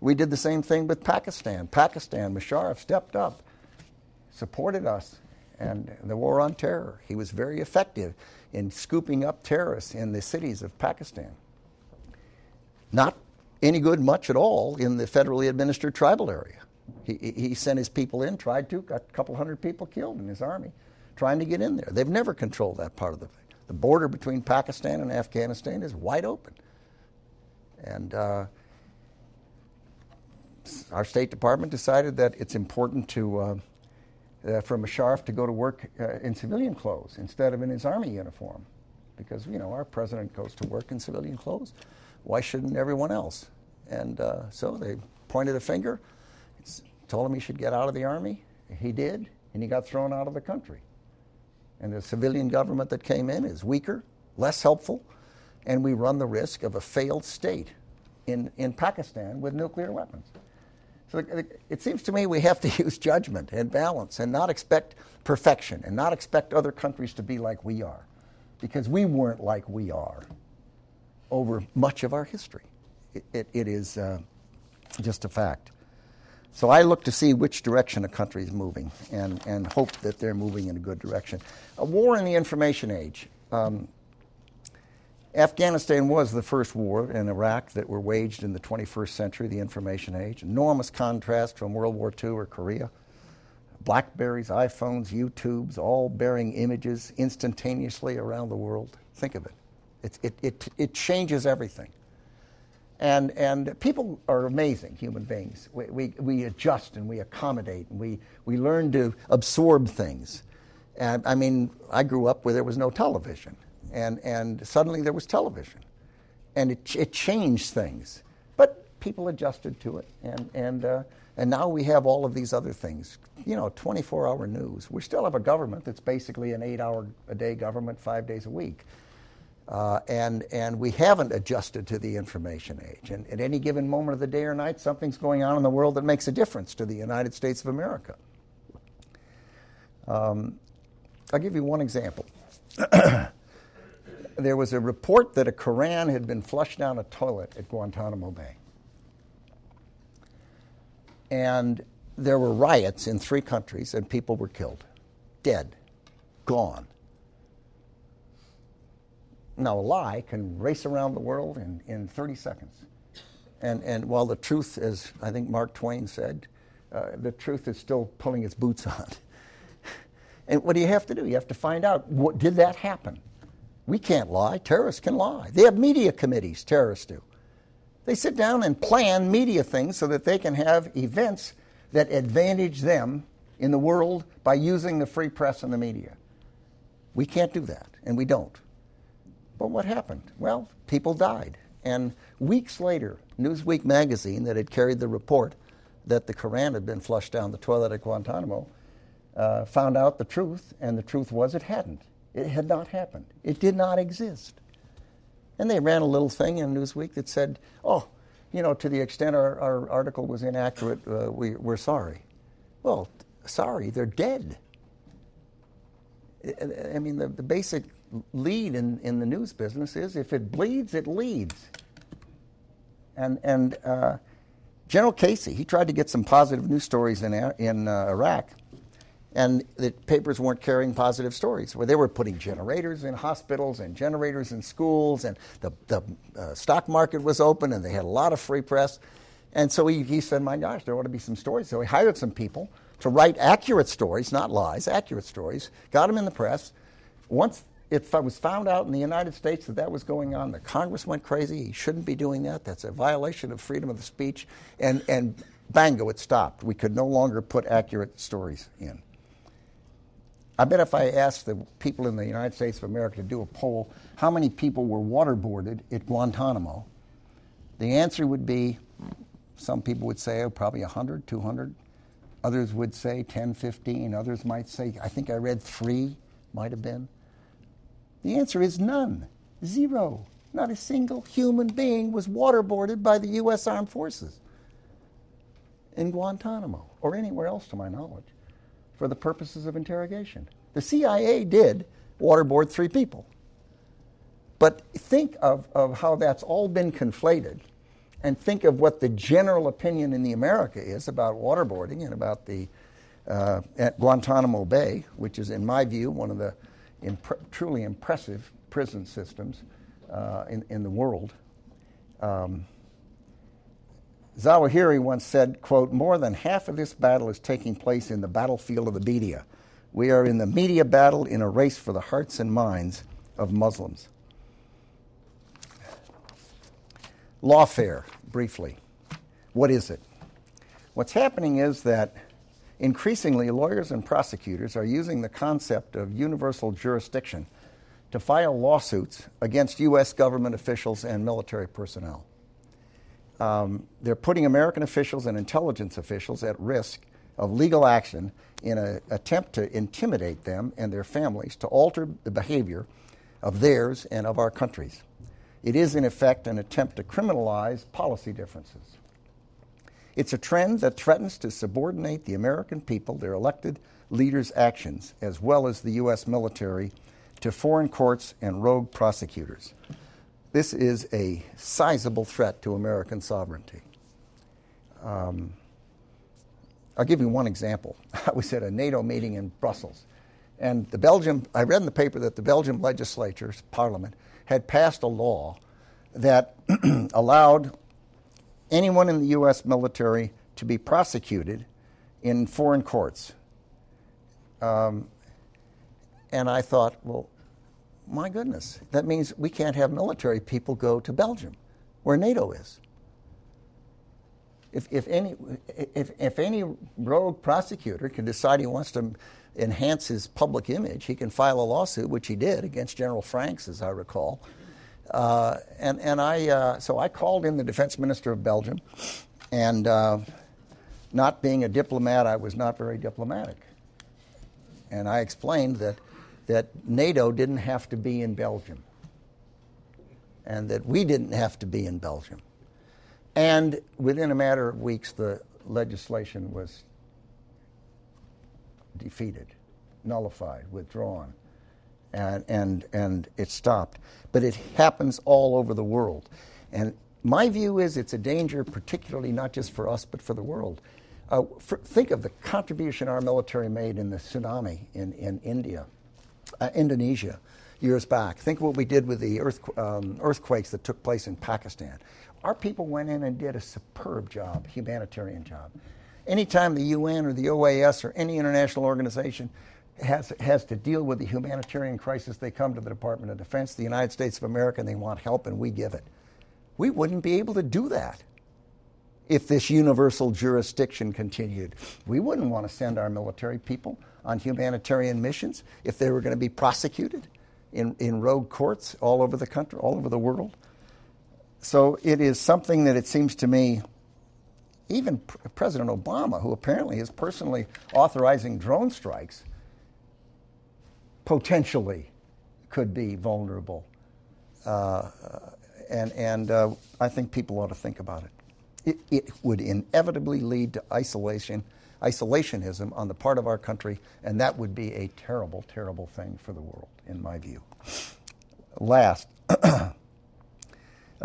We did the same thing with Pakistan. Pakistan, Musharraf stepped up, supported us, and the war on terror. He was very effective in scooping up terrorists in the cities of Pakistan. Not any good much at all in the federally administered tribal area. He, he sent his people in, tried to, got a couple hundred people killed in his army trying to get in there. They've never controlled that part of the the border between Pakistan and Afghanistan is wide open. And uh, our State Department decided that it's important to, uh, uh, for Musharraf to go to work uh, in civilian clothes instead of in his army uniform. Because, you know, our president goes to work in civilian clothes. Why shouldn't everyone else? And uh, so they pointed a finger, told him he should get out of the army. He did, and he got thrown out of the country. And the civilian government that came in is weaker, less helpful, and we run the risk of a failed state in, in Pakistan with nuclear weapons. So it seems to me we have to use judgment and balance and not expect perfection and not expect other countries to be like we are because we weren't like we are over much of our history. it, it, it is uh, just a fact. So I look to see which direction a country is moving and, and hope that they're moving in a good direction. A war in the information age. Um, Afghanistan was the first war in Iraq that were waged in the 21st century, the information age. Enormous contrast from World War II or Korea. Blackberries, iPhones, YouTubes, all bearing images instantaneously around the world. Think of it. It, it, it, it changes everything. And, and people are amazing human beings. We, we, we adjust and we accommodate and we, we learn to absorb things. And I mean, I grew up where there was no television, and, and suddenly there was television. And it, it changed things. But people adjusted to it, and, and, uh, and now we have all of these other things. You know, 24 hour news. We still have a government that's basically an eight hour a day government, five days a week. Uh, and, and we haven't adjusted to the information age. And at any given moment of the day or night, something's going on in the world that makes a difference to the United States of America. Um, I'll give you one example. there was a report that a Koran had been flushed down a toilet at Guantanamo Bay. And there were riots in three countries, and people were killed, dead, gone. Now, a lie can race around the world in, in 30 seconds. And, and while the truth, as I think Mark Twain said, uh, the truth is still pulling its boots on. and what do you have to do? You have to find out what, did that happen? We can't lie. Terrorists can lie. They have media committees, terrorists do. They sit down and plan media things so that they can have events that advantage them in the world by using the free press and the media. We can't do that, and we don't. But what happened? Well, people died. And weeks later, Newsweek magazine, that had carried the report that the Koran had been flushed down the toilet at Guantanamo, uh, found out the truth, and the truth was it hadn't. It had not happened. It did not exist. And they ran a little thing in Newsweek that said, oh, you know, to the extent our, our article was inaccurate, uh, we, we're sorry. Well, sorry, they're dead. I mean, the, the basic lead in, in the news business is if it bleeds, it leads. And, and uh, General Casey, he tried to get some positive news stories in, in uh, Iraq, and the papers weren't carrying positive stories. Where they were putting generators in hospitals and generators in schools, and the, the uh, stock market was open, and they had a lot of free press. And so he, he said, My gosh, there ought to be some stories. So he hired some people to write accurate stories, not lies, accurate stories, got them in the press. Once it was found out in the United States that that was going on, the Congress went crazy. He shouldn't be doing that. That's a violation of freedom of the speech. And, and bango, it stopped. We could no longer put accurate stories in. I bet if I asked the people in the United States of America to do a poll, how many people were waterboarded at Guantanamo, the answer would be some people would say oh, probably 100, 200. Others would say 10, 15. Others might say, I think I read three, might have been. The answer is none. Zero. Not a single human being was waterboarded by the U.S. Armed Forces in Guantanamo or anywhere else, to my knowledge, for the purposes of interrogation. The CIA did waterboard three people. But think of, of how that's all been conflated and think of what the general opinion in the America is about waterboarding and about the uh, at Guantanamo Bay, which is, in my view, one of the impre- truly impressive prison systems uh, in, in the world. Um, Zawahiri once said, quote, more than half of this battle is taking place in the battlefield of the media. We are in the media battle in a race for the hearts and minds of Muslims. Lawfare, briefly. What is it? What's happening is that increasingly lawyers and prosecutors are using the concept of universal jurisdiction to file lawsuits against U.S. government officials and military personnel. Um, they're putting American officials and intelligence officials at risk of legal action in an attempt to intimidate them and their families to alter the behavior of theirs and of our countries. It is, in effect, an attempt to criminalize policy differences. It's a trend that threatens to subordinate the American people, their elected leaders' actions, as well as the U.S. military, to foreign courts and rogue prosecutors. This is a sizable threat to American sovereignty. Um, I'll give you one example. I was at a NATO meeting in Brussels, and the Belgium, I read in the paper that the Belgian legislature's parliament had passed a law that allowed anyone in the U.S. military to be prosecuted in foreign courts. Um, and I thought, well, my goodness, that means we can't have military people go to Belgium, where NATO is. If, if, any, if, if any rogue prosecutor can decide he wants to enhance his public image, he can file a lawsuit, which he did against General Franks, as I recall. Uh, and and I, uh, so I called in the defense minister of Belgium, and uh, not being a diplomat, I was not very diplomatic. And I explained that, that NATO didn't have to be in Belgium, and that we didn't have to be in Belgium. And within a matter of weeks, the legislation was defeated, nullified, withdrawn, and, and, and it stopped. But it happens all over the world. And my view is it's a danger, particularly not just for us, but for the world. Uh, for, think of the contribution our military made in the tsunami in, in India, uh, Indonesia, years back. Think what we did with the earth, um, earthquakes that took place in Pakistan. Our people went in and did a superb job, humanitarian job. Anytime the UN or the OAS or any international organization has, has to deal with the humanitarian crisis, they come to the Department of Defense, the United States of America, and they want help, and we give it. We wouldn't be able to do that if this universal jurisdiction continued. We wouldn't want to send our military people on humanitarian missions if they were going to be prosecuted in, in rogue courts all over the country, all over the world. So it is something that it seems to me, even President Obama, who apparently is personally authorizing drone strikes, potentially could be vulnerable. Uh, and and uh, I think people ought to think about it. it. It would inevitably lead to isolation isolationism on the part of our country, and that would be a terrible, terrible thing for the world, in my view. Last, a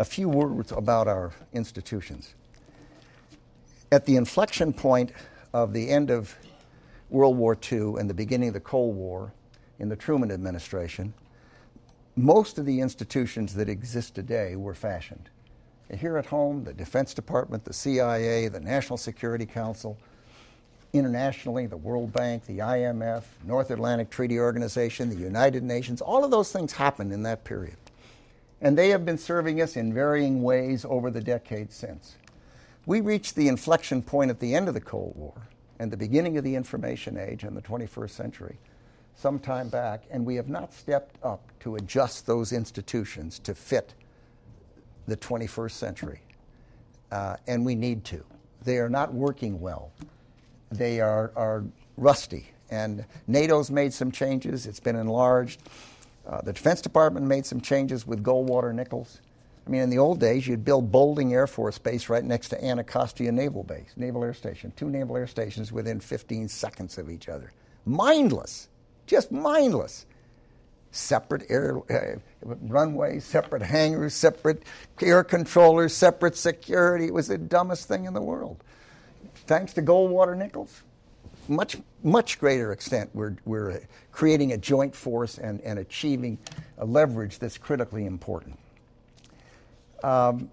few words about our institutions. At the inflection point of the end of World War II and the beginning of the Cold War in the Truman administration, most of the institutions that exist today were fashioned. Here at home, the Defense Department, the CIA, the National Security Council, internationally, the World Bank, the IMF, North Atlantic Treaty Organization, the United Nations, all of those things happened in that period. And they have been serving us in varying ways over the decades since. We reached the inflection point at the end of the Cold War and the beginning of the information age in the 21st century some time back, and we have not stepped up to adjust those institutions to fit the 21st century. Uh, and we need to. They are not working well, they are, are rusty. And NATO's made some changes, it's been enlarged. Uh, the Defense Department made some changes with Goldwater Nichols. I mean, in the old days, you'd build Bolling Air Force Base right next to Anacostia Naval Base, Naval Air Station, two naval air stations within 15 seconds of each other. Mindless, just mindless. Separate air uh, runways, separate hangars, separate air controllers, separate security. It was the dumbest thing in the world. Thanks to Goldwater Nichols, much much greater extent, we're, we're creating a joint force and, and achieving a leverage that's critically important. Um,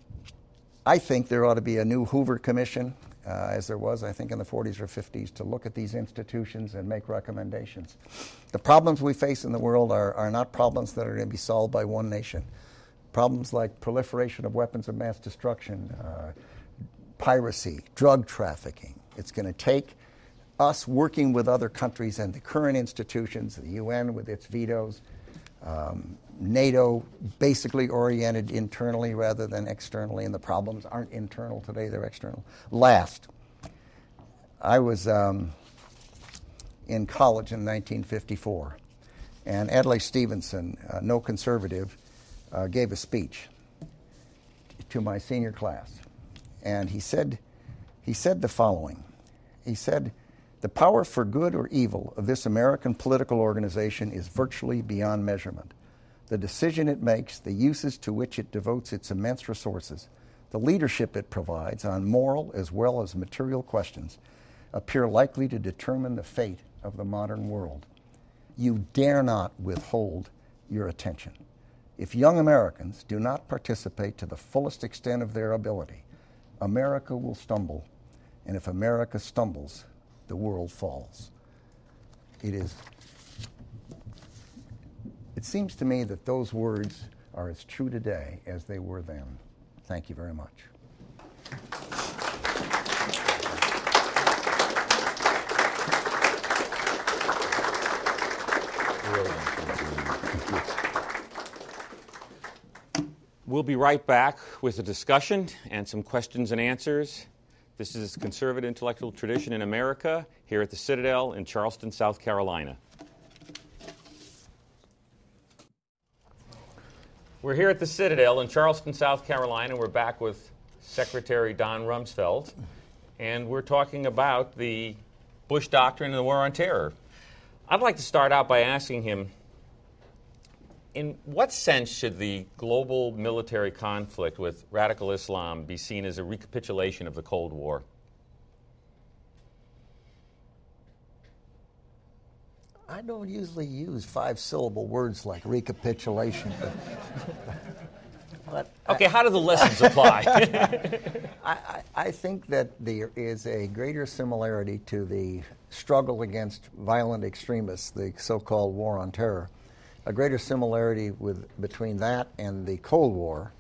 I think there ought to be a new Hoover Commission, uh, as there was, I think, in the 40s or 50s, to look at these institutions and make recommendations. The problems we face in the world are, are not problems that are going to be solved by one nation. Problems like proliferation of weapons of mass destruction, uh, piracy, drug trafficking. It's going to take us working with other countries and the current institutions, the UN with its vetoes, um, NATO basically oriented internally rather than externally, and the problems aren't internal today, they're external. Last, I was um, in college in 1954, and Adlai Stevenson, uh, no conservative, uh, gave a speech to my senior class. And he said, he said the following He said, The power for good or evil of this American political organization is virtually beyond measurement the decision it makes, the uses to which it devotes its immense resources, the leadership it provides on moral as well as material questions appear likely to determine the fate of the modern world. You dare not withhold your attention. If young Americans do not participate to the fullest extent of their ability, America will stumble, and if America stumbles, the world falls. It is it seems to me that those words are as true today as they were then. Thank you very much. We'll be right back with a discussion and some questions and answers. This is Conservative Intellectual Tradition in America here at the Citadel in Charleston, South Carolina. We're here at the Citadel in Charleston, South Carolina. We're back with Secretary Don Rumsfeld, and we're talking about the Bush Doctrine and the War on Terror. I'd like to start out by asking him in what sense should the global military conflict with radical Islam be seen as a recapitulation of the Cold War? I don't usually use five syllable words like recapitulation. But, but okay, I, how do the lessons apply? I, I, think that there is a greater similarity to the struggle against violent extremists, the so called war on terror, a greater similarity with, between that and the Cold War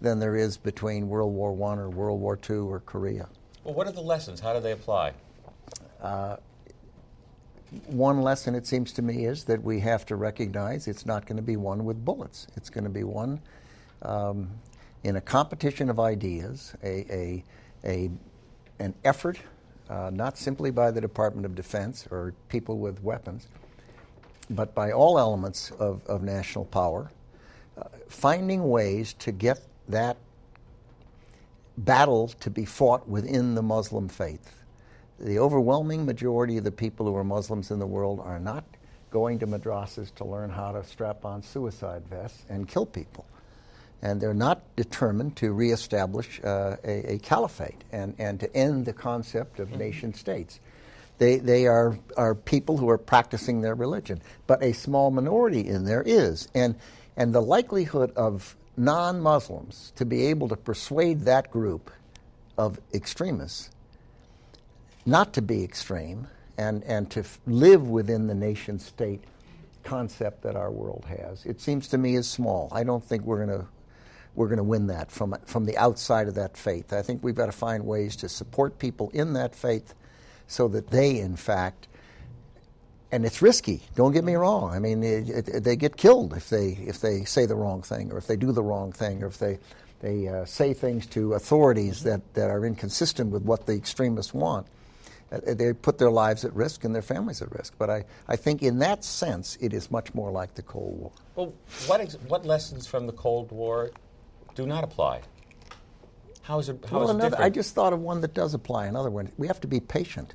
than there is between World War I or World War II or Korea. Well, what are the lessons? How do they apply? Uh, one lesson, it seems to me, is that we have to recognize it's not going to be one with bullets. It's going to be one um, in a competition of ideas, a, a, a an effort, uh, not simply by the Department of Defense or people with weapons, but by all elements of, of national power, uh, finding ways to get that battle to be fought within the Muslim faith the overwhelming majority of the people who are Muslims in the world are not going to madrasas to learn how to strap on suicide vests and kill people. And they're not determined to reestablish uh, a, a, caliphate and, and to end the concept of mm-hmm. nation states. They, they are, are people who are practicing their religion, but a small minority in there is. And, and the likelihood of non Muslims to be able to persuade that group of extremists not to be extreme and, and to f- live within the nation state concept that our world has, it seems to me is small. I don't think we're going to we're going to win that from from the outside of that faith. I think we've got to find ways to support people in that faith so that they, in fact, and it's risky. Don't get me wrong. I mean, it, it, they get killed if they if they say the wrong thing, or if they do the wrong thing, or if they they uh, say things to authorities that, that are inconsistent with what the extremists want. Uh, they put their lives at risk and their families at risk. But I, I think in that sense, it is much more like the Cold War. Well, what, ex- what lessons from the Cold War do not apply? How is it, how well, is it another, different? I just thought of one that does apply. Another one. We have to be patient.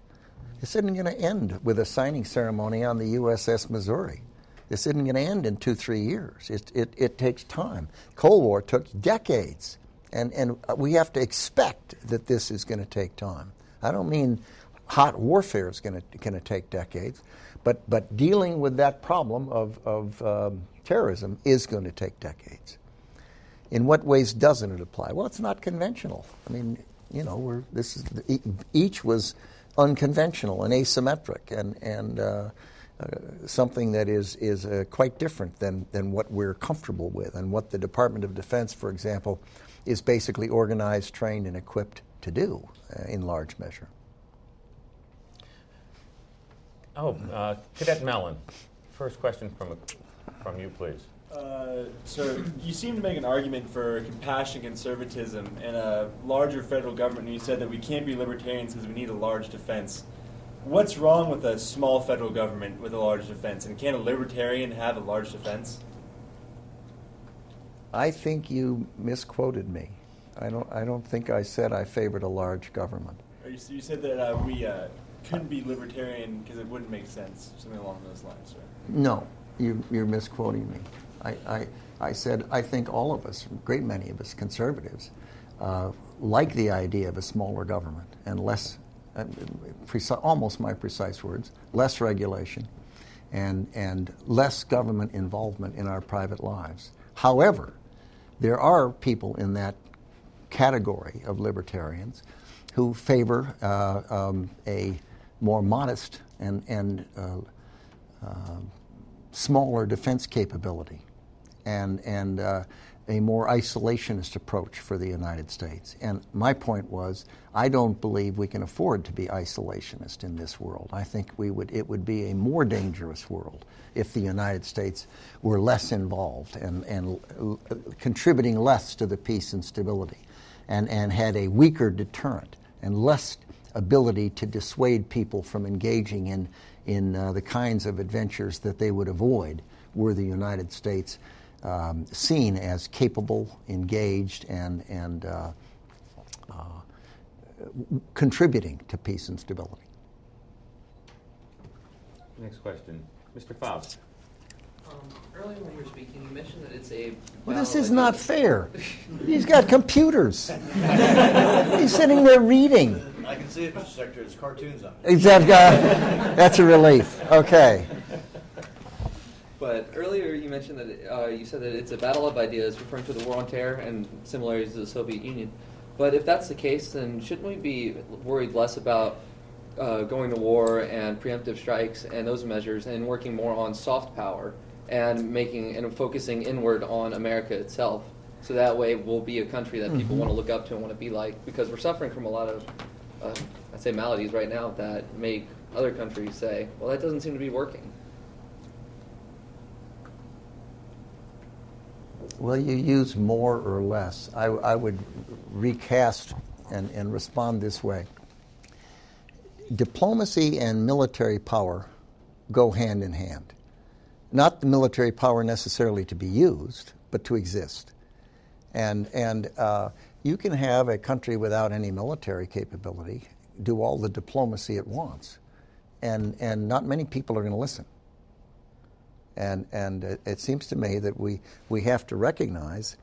This isn't going to end with a signing ceremony on the USS Missouri. This isn't going to end in two, three years. It, it, it takes time. Cold War took decades, and, and we have to expect that this is going to take time. I don't mean hot warfare is going to, going to take decades, but, but dealing with that problem of, of um, terrorism is going to take decades. In what ways doesn't it apply? Well, it's not conventional. I mean, you know, we're, this is each was unconventional and asymmetric, and and uh, uh, something that is is uh, quite different than than what we're comfortable with, and what the Department of Defense, for example, is basically organized, trained, and equipped to do uh, in large measure. Oh, uh, Cadet Mellon, first question from from you, please. Uh, so you seem to make an argument for compassion conservatism and a larger federal government. And you said that we can't be libertarians because we need a large defense. What's wrong with a small federal government with a large defense? And can a libertarian have a large defense? I think you misquoted me. I don't. I don't think I said I favored a large government. You, you, said that uh, we uh, couldn't be libertarian because it wouldn't make sense, something along those lines, right? No, you, you're misquoting me. I, I, I said, I think all of us, a great many of us conservatives, uh, like the idea of a smaller government and less, uh, preci- almost my precise words, less regulation and, and less government involvement in our private lives. However, there are people in that category of libertarians who favor uh, um, a more modest and, and uh, uh, smaller defense capability and, and uh, a more isolationist approach for the United States. And my point was, I don't believe we can afford to be isolationist in this world. I think we would, it would be a more dangerous world if the United States were less involved and, and uh, contributing less to the peace and stability and, and had a weaker deterrent and less ability to dissuade people from engaging in, in uh, the kinds of adventures that they would avoid were the United States um, seen as capable, engaged, and, and uh, uh, contributing to peace and stability. Next question. Mr. Faust. Um, earlier when you were speaking, you mentioned that it's a. Well, this is not fair. He's got computers. He's sitting there reading. I can see it, Mr. Secretary. There's cartoons on it. Exactly. That's a relief. Okay. But earlier you mentioned that uh, you said that it's a battle of ideas, referring to the war on terror and similarities to the Soviet Union. But if that's the case, then shouldn't we be worried less about uh, going to war and preemptive strikes and those measures, and working more on soft power and making and focusing inward on America itself? So that way, we'll be a country that mm-hmm. people want to look up to and want to be like, because we're suffering from a lot of, uh, I'd say, maladies right now that make other countries say, well, that doesn't seem to be working. Well, you use more or less. I, I would recast and, and respond this way diplomacy and military power go hand in hand. Not the military power necessarily to be used, but to exist. And, and uh, you can have a country without any military capability do all the diplomacy it wants. And, and not many people are going to listen. And, and it, seems to me that we, we have to recognize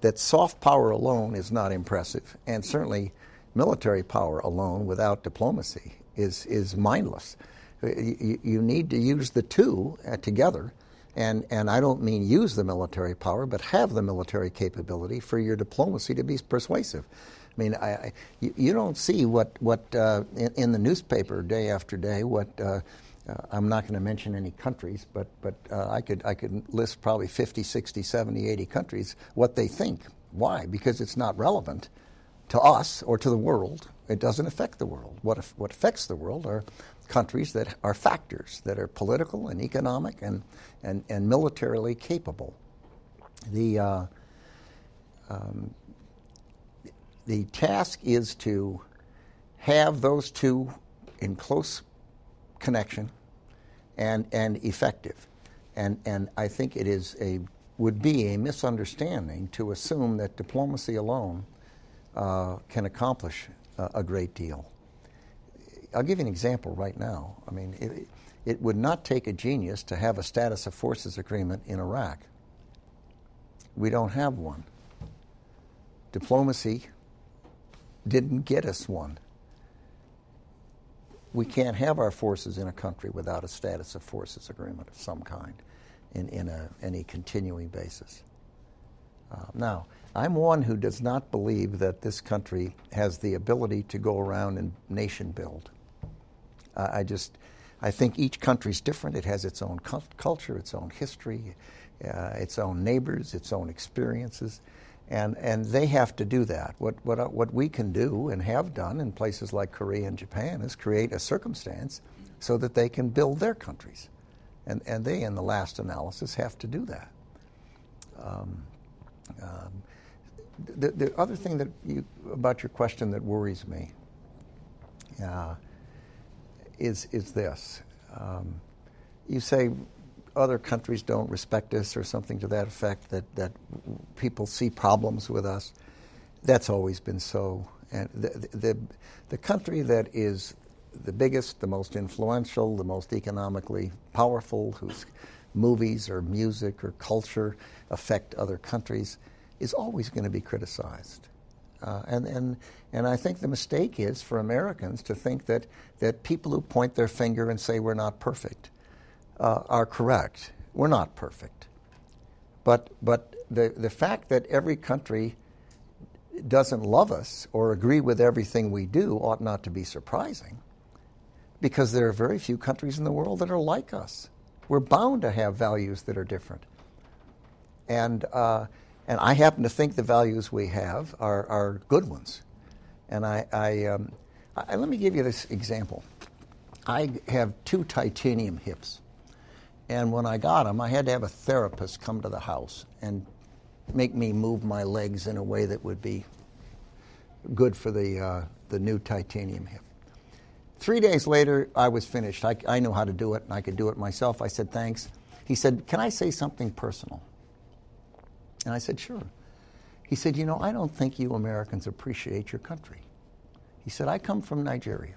that soft power alone is not impressive, and certainly military power alone without diplomacy is, is mindless. You, you need to use the two uh, together, and, and I don't mean use the military power, but have the military capability for your diplomacy to be persuasive. I mean, I, I, you, you, don't see what, what uh, in, in, the newspaper day after day what uh, uh, I'm not going to mention any countries, but, but uh, I, could, I could list probably 50, 60, 70, 80 countries, what they think. Why? Because it's not relevant to us or to the world. It doesn't affect the world. What, what affects the world are countries that are factors, that are political and economic and, and, and militarily capable. The, uh, um, the task is to have those two in close connection and, and effective. And, and I think it is a, would be a misunderstanding to assume that diplomacy alone uh, can accomplish a, a, great deal. I'll give you an example right now. I mean, it, it would not take a genius to have a status of forces agreement in Iraq. We don't have one. Diplomacy didn't get us one we can't have our forces in a country without a status of forces agreement of some kind in, in a, any continuing basis. Uh, now, I'm one who does not believe that this country has the ability to go around and nation build. I just, I think each country is different. It has its own culture, its own history, uh, its own neighbors, its own experiences. And, and they have to do that. What, what, what we can do and have done in places like Korea and Japan is create a circumstance so that they can build their countries. And, and they, in the last analysis, have to do that. Um, um, the, the other thing that you, about your question that worries me uh, is, is this. Um, you say other countries don't respect us or something to that effect, that, that people see problems with us. That's always been so. And the, the, the country that is the biggest, the most influential, the most economically powerful, whose movies or music or culture affect other countries, is always going to be criticized. Uh, and, and, and I think the mistake is for Americans to think that, that people who point their finger and say we're not perfect uh, are correct. We're not perfect. But, but the, the fact that every country doesn't love us or agree with everything we do ought not to be surprising because there are very few countries in the world that are like us. We're bound to have values that are different. And, uh, and I happen to think the values we have are, are good ones. And I, I, um, I, let me give you this example. I have two titanium hips. And when I got them, I had to have a therapist come to the house and make me move my legs in a way that would be good for the, uh, the new titanium hip. Three days later, I was finished. I, I knew how to do it, and I could do it myself. I said, thanks. He said, Can I say something personal? And I said, Sure. He said, You know, I don't think you Americans appreciate your country. He said, I come from Nigeria.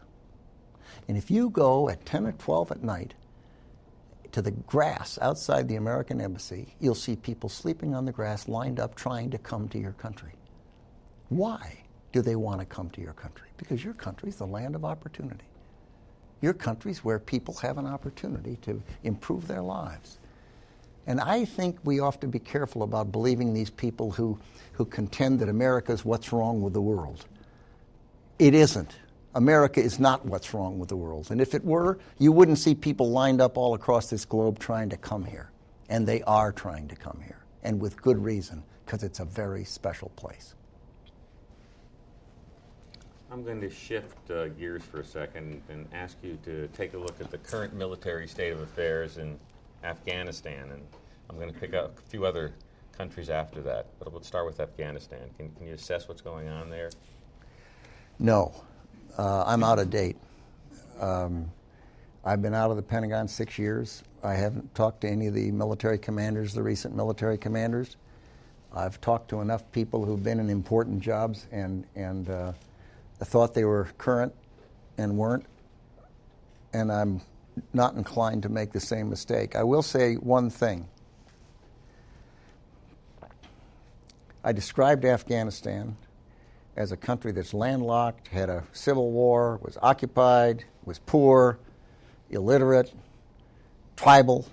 And if you go at 10 or 12 at night to the grass outside the American embassy, you'll see people sleeping on the grass lined up trying to come to your country. Why do they want to come to your country? Because your country is the land of opportunity. Your country is where people have an opportunity to improve their lives. And I think we ought to be careful about believing these people who, who contend that America is what's wrong with the world. It isn't. America is not what's wrong with the world. And if it were, you wouldn't see people lined up all across this globe trying to come here. And they are trying to come here, and with good reason, because it's a very special place. I'm going to shift uh, gears for a second and ask you to take a look at the current military state of affairs in Afghanistan. And I'm going to pick up a few other countries after that. But we'll start with Afghanistan. Can, can you assess what's going on there? No uh, I'm out of date. Um, I've been out of the Pentagon six years. I haven't talked to any of the military commanders, the recent military commanders. I've talked to enough people who've been in important jobs and, and uh, thought they were current and weren't, and I'm not inclined to make the same mistake. I will say one thing. I described Afghanistan as a country that's landlocked, had a civil war, was occupied, was poor, illiterate, tribal.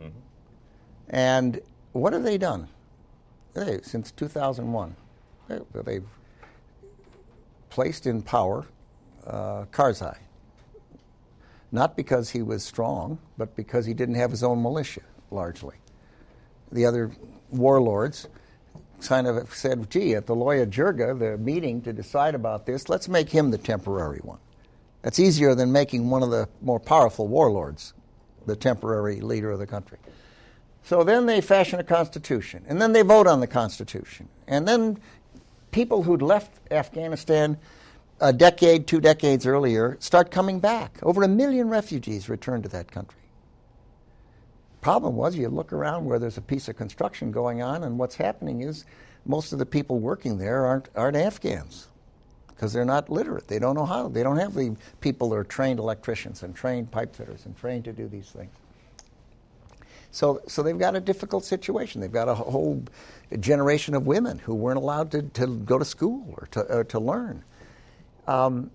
Mm-hmm. And what have they done? They, since 2001, they, they've placed in power uh, Karzai. Not because he was strong, but because he didn't have his own militia, largely. The other warlords kind of said, gee, at the Loya Jirga, the meeting to decide about this, let's make him the temporary one. That's easier than making one of the more powerful warlords the temporary leader of the country. So then they fashion a constitution, and then they vote on the constitution. And then people who'd left Afghanistan a decade, two decades earlier start coming back. Over a million refugees returned to that country. Problem was, you look around where there's a piece of construction going on, and what's happening is most of the people working there aren't, aren't Afghans because they're not literate. They don't know how. They don't have the people that are trained electricians and trained pipe fitters and trained to do these things. So, so they've got a difficult situation. They've got a whole generation of women who weren't allowed to, to go to school or to, or to learn. Um,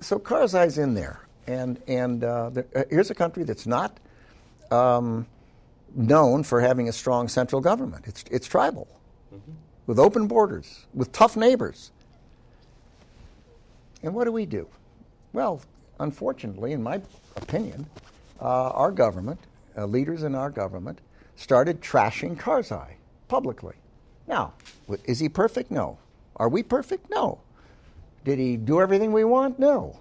so Karzai's in there. And, and uh, the, uh, here's a country that's not um, known for having a strong central government. It's, it's tribal, mm-hmm. with open borders, with tough neighbors. And what do we do? Well, unfortunately, in my opinion, uh, our government, uh, leaders in our government, started trashing Karzai publicly. Now, is he perfect? No. Are we perfect? No. Did he do everything we want? No.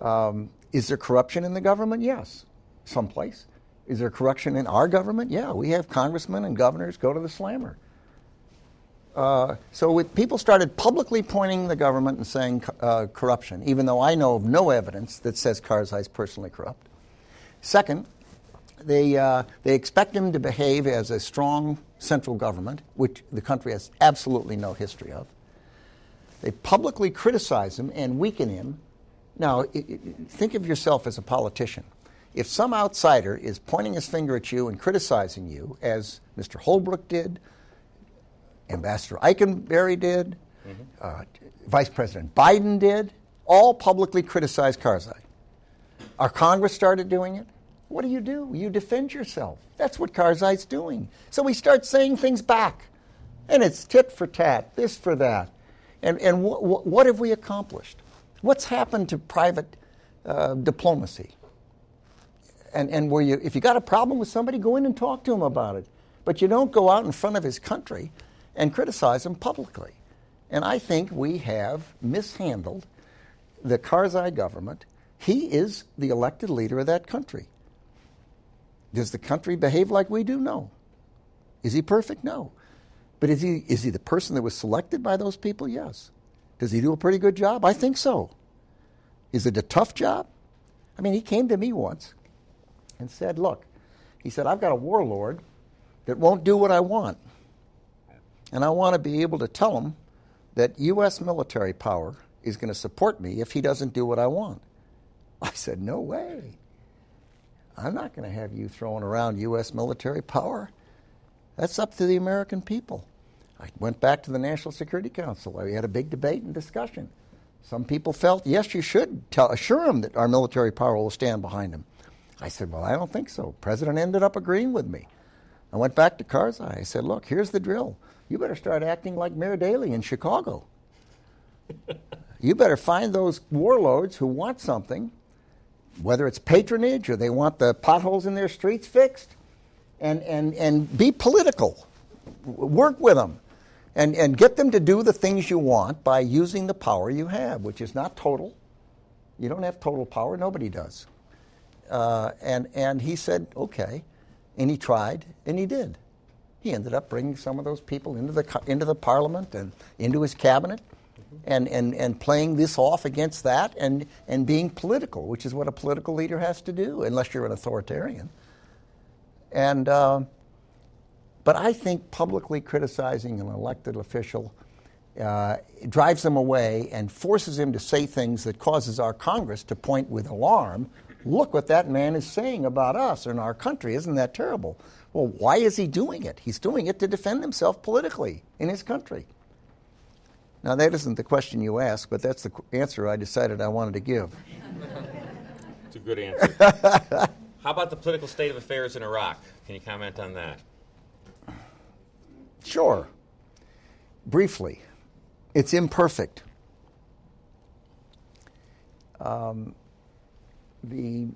Um, is there corruption in the government? Yes, someplace. Is there corruption in our government? Yeah, we have congressmen and governors go to the slammer. Uh, so with, people started publicly pointing the government and saying uh, corruption, even though I know of no evidence that says Karzai is personally corrupt. Second, they, uh, they expect him to behave as a strong central government, which the country has absolutely no history of. They publicly criticize him and weaken him. Now, it, it, think of yourself as a politician. If some outsider is pointing his finger at you and criticizing you, as Mr. Holbrooke did, Ambassador Eikenberry did, mm-hmm. uh, Vice President Biden did, all publicly criticized Karzai. Our Congress started doing it. What do you do? You defend yourself. That's what Karzai's doing. So we start saying things back. And it's tit for tat, this for that. And, and wh- wh- what have we accomplished? What's happened to private uh, diplomacy? And, and where you, if you got a problem with somebody, go in and talk to him about it. But you don't go out in front of his country and criticize him publicly. And I think we have mishandled the Karzai government. He is the elected leader of that country. Does the country behave like we do? No. Is he perfect? No. But is he, is he the person that was selected by those people? Yes. Does he do a pretty good job? I think so. Is it a tough job? I mean, he came to me once and said, Look, he said, I've got a warlord that won't do what I want. And I want to be able to tell him that U.S. military power is going to support me if he doesn't do what I want. I said, No way. I'm not going to have you throwing around U.S. military power. That's up to the American people. I went back to the National Security Council. We had a big debate and discussion. Some people felt, yes, you should tell, assure him that our military power will stand behind him. I said, well, I don't think so. President ended up agreeing with me. I went back to Karzai. I said, look, here's the drill you better start acting like Mayor Daley in Chicago. you better find those warlords who want something, whether it's patronage or they want the potholes in their streets fixed, and, and, and be political. Work with them and, and get them to do the things you want by using the power you have, which is not total. You don't have total power, nobody does. Uh, and, and he said, okay. And he tried, and he did he ended up bringing some of those people into the, into the parliament and into his cabinet and, and, and playing this off against that and, and being political, which is what a political leader has to do, unless you're an authoritarian. And, uh, but I think publicly criticizing an elected official uh, drives him away and forces him to say things that causes our Congress to point with alarm. Look what that man is saying about us and our country. Isn't that terrible? Well, why is he doing it? He's doing it to defend himself politically in his country. Now, that isn't the question you asked, but that's the answer I decided I wanted to give. It's a good answer. How about the political state of affairs in Iraq? Can you comment on that? Sure. Briefly, it's imperfect. Um, the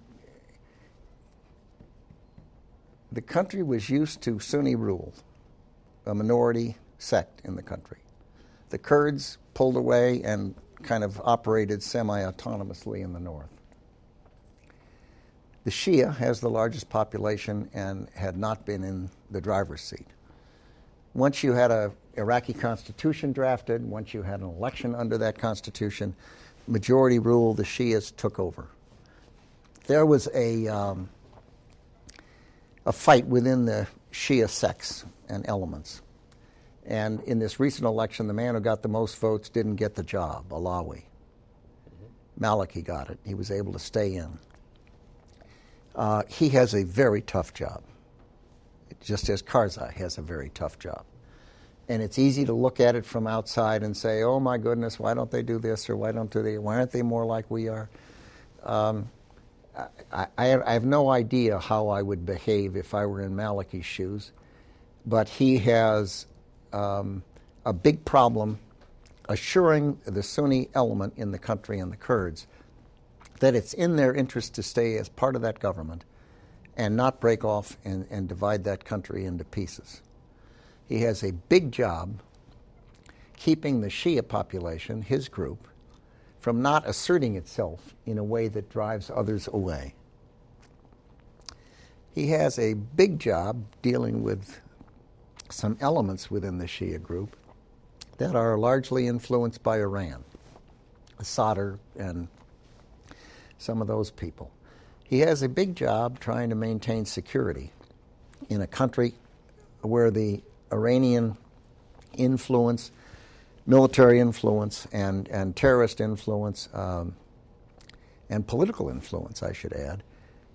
the country was used to Sunni rule, a minority sect in the country. The Kurds pulled away and kind of operated semi autonomously in the north. The Shia has the largest population and had not been in the driver's seat. Once you had a Iraqi constitution drafted, once you had an election under that constitution, majority rule, the Shias took over. There was a, um, a fight within the Shia sects and elements. And in this recent election, the man who got the most votes didn't get the job, Allawi. Maliki got it. He was able to stay in. Uh, he has a very tough job, just as Karzai has a very tough job. And it's easy to look at it from outside and say, oh my goodness, why don't they do this or why don't they, why aren't they more like we are? Um, I, I, I, have no idea how I would behave if I were in Maliki's shoes, but he has um, a big problem assuring the Sunni element in the country and the Kurds that it's in their interest to stay as part of that government and not break off and, and divide that country into pieces. He has a big job keeping the Shia population, his group, from not asserting itself in a way that drives others away. He has a big job dealing with some elements within the Shia group that are largely influenced by Iran, Sadr and some of those people. He has a big job trying to maintain security in a country where the Iranian influence, military influence, and, and terrorist influence, um, and political influence, I should add,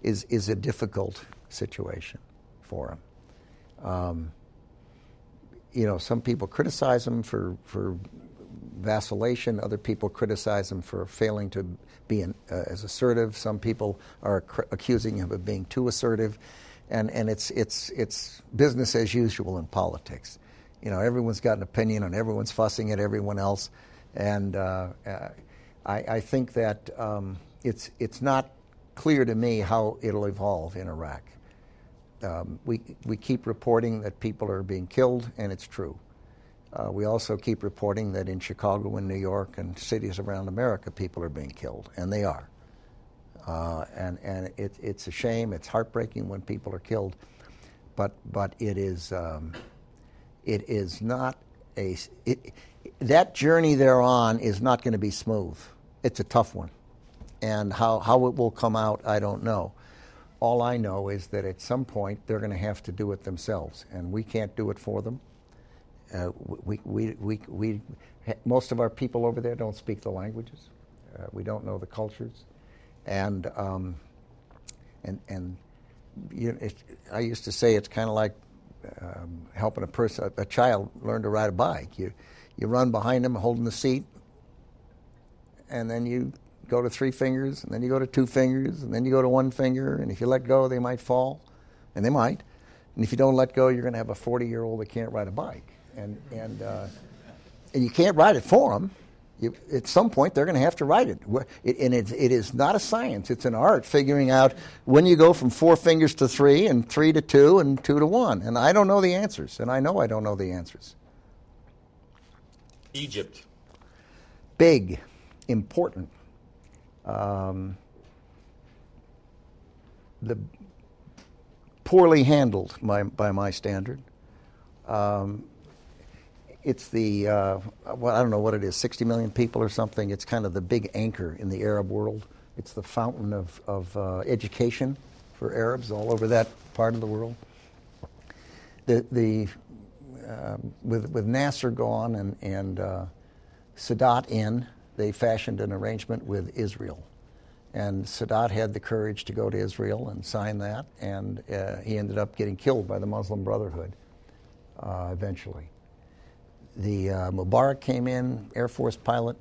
is, is a difficult situation for him. Um, you know, some people criticize him for, for vacillation. Other people criticize him for failing to be an, uh, as assertive. Some people are cr- accusing him of being too assertive, and and it's it's it's business as usual in politics. You know, everyone's got an opinion, and everyone's fussing at everyone else, and uh, uh, I, I, think that um, it's it's not clear to me how it'll evolve in Iraq. Um, we we keep reporting that people are being killed, and it's true. Uh, we also keep reporting that in Chicago and New York and cities around America, people are being killed, and they are. Uh, and and it, it's a shame. It's heartbreaking when people are killed, but but it is um, it is not a it, that journey they're on is not going to be smooth. It's a tough one, and how how it will come out, I don't know. All I know is that at some point they're going to have to do it themselves, and we can't do it for them uh, we, we, we, we, most of our people over there don't speak the languages. Uh, we don't know the cultures. And, um, and, and you know, it, I used to say it's kind of like um, helping a person, a child learn to ride a bike. You, you run behind them holding the seat, and then you go to three fingers, and then you go to two fingers, and then you go to one finger, and if you let go, they might fall, and they might. And if you don't let go, you're going to have a 40 year old that can't ride a bike and and uh, and you can't ride it for them. You, at some point, they're going to have to write it. it and it, it is not a science; it's an art figuring out when you go from four fingers to three, and three to two, and two to one. And I don't know the answers, and I know I don't know the answers. Egypt. Big, important. Um, the poorly handled by, by my standard. Um, it's the uh, well, I don't know what it is, 60 million people or something. It's kind of the big anchor in the Arab world. It's the fountain of, of uh, education for Arabs all over that part of the world. The the um, with, with Nasser gone and, and uh, Sadat in, they fashioned an arrangement with Israel. And Sadat had the courage to go to Israel and sign that, and uh, he ended up getting killed by the Muslim Brotherhood uh, eventually. The uh, Mubarak came in, Air Force pilot.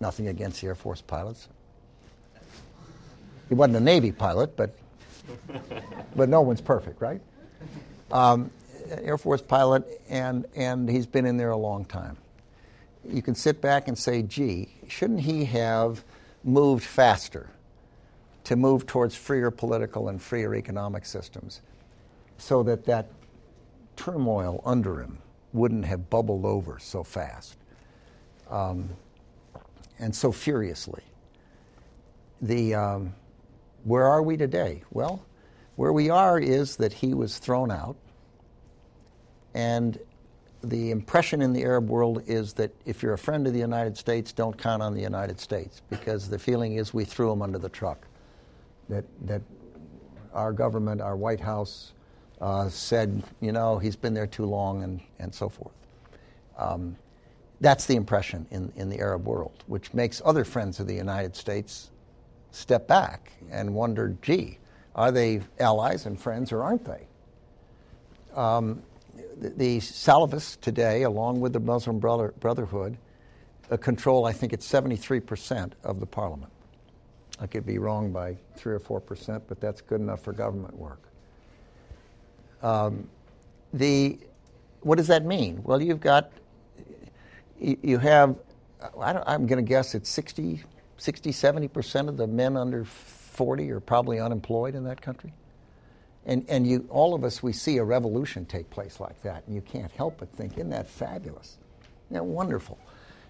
Nothing against the Air Force pilots. He wasn't a Navy pilot, but but no one's perfect, right? Um, Air Force pilot, and and he's been in there a long time. You can sit back and say, "Gee, shouldn't he have moved faster to move towards freer political and freer economic systems, so that that turmoil under him wouldn't have bubbled over so fast um, and so furiously?" The um, where are we today? Well, where we are is that he was thrown out, and the impression in the Arab world is that if you're a friend of the United States, don't count on the United States, because the feeling is we threw him under the truck. That, that our government, our White House, uh, said, you know, he's been there too long, and, and so forth. Um, that's the impression in, in the Arab world, which makes other friends of the United States step back and wonder, gee, are they allies and friends or aren't they? Um, the, the, Salafists today, along with the Muslim brother, Brotherhood, uh, control, I think it's 73% of the parliament. I could be wrong by 3 or 4%, but that's good enough for government work. Um, the, what does that mean? Well, you've got, you, have, I am going to guess it's 60, 60, 70% of the men under 40 are probably unemployed in that country. And, and you, all of us, we see a revolution take place like that, and you can't help but think, isn't that fabulous? Isn't that wonderful?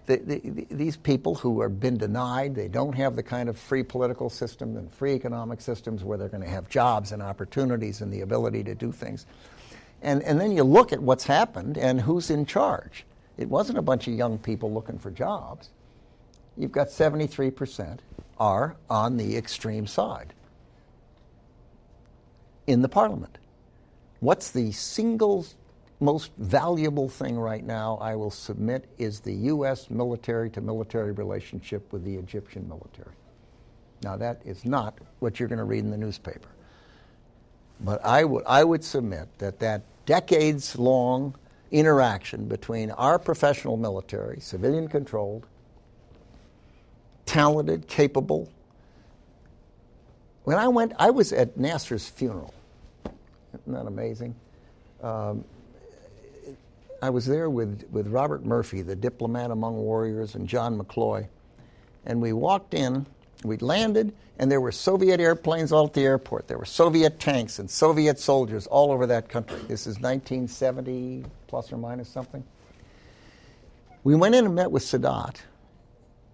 The, the, the, these people who have been denied, they don't have the kind of free political system and free economic systems where they're going to have jobs and opportunities and the ability to do things. And, and then you look at what's happened and who's in charge. It wasn't a bunch of young people looking for jobs you've got 73% are on the extreme side in the parliament. What's the single most valuable thing right now I will submit is the U.S. military to military relationship with the Egyptian military. Now, that is not what you're going to read in the newspaper. But I would, I would submit that that decades long interaction between our professional military, civilian controlled, talented, capable. When I went, I was at Nasser's funeral. Isn't that amazing? Um, I was there with, with Robert Murphy, the diplomat among warriors, and John McCloy. And we walked in, we landed, and there were Soviet airplanes all at the airport. There were Soviet tanks and Soviet soldiers all over that country. This is 1970, plus or minus something. We went in and met with Sadat,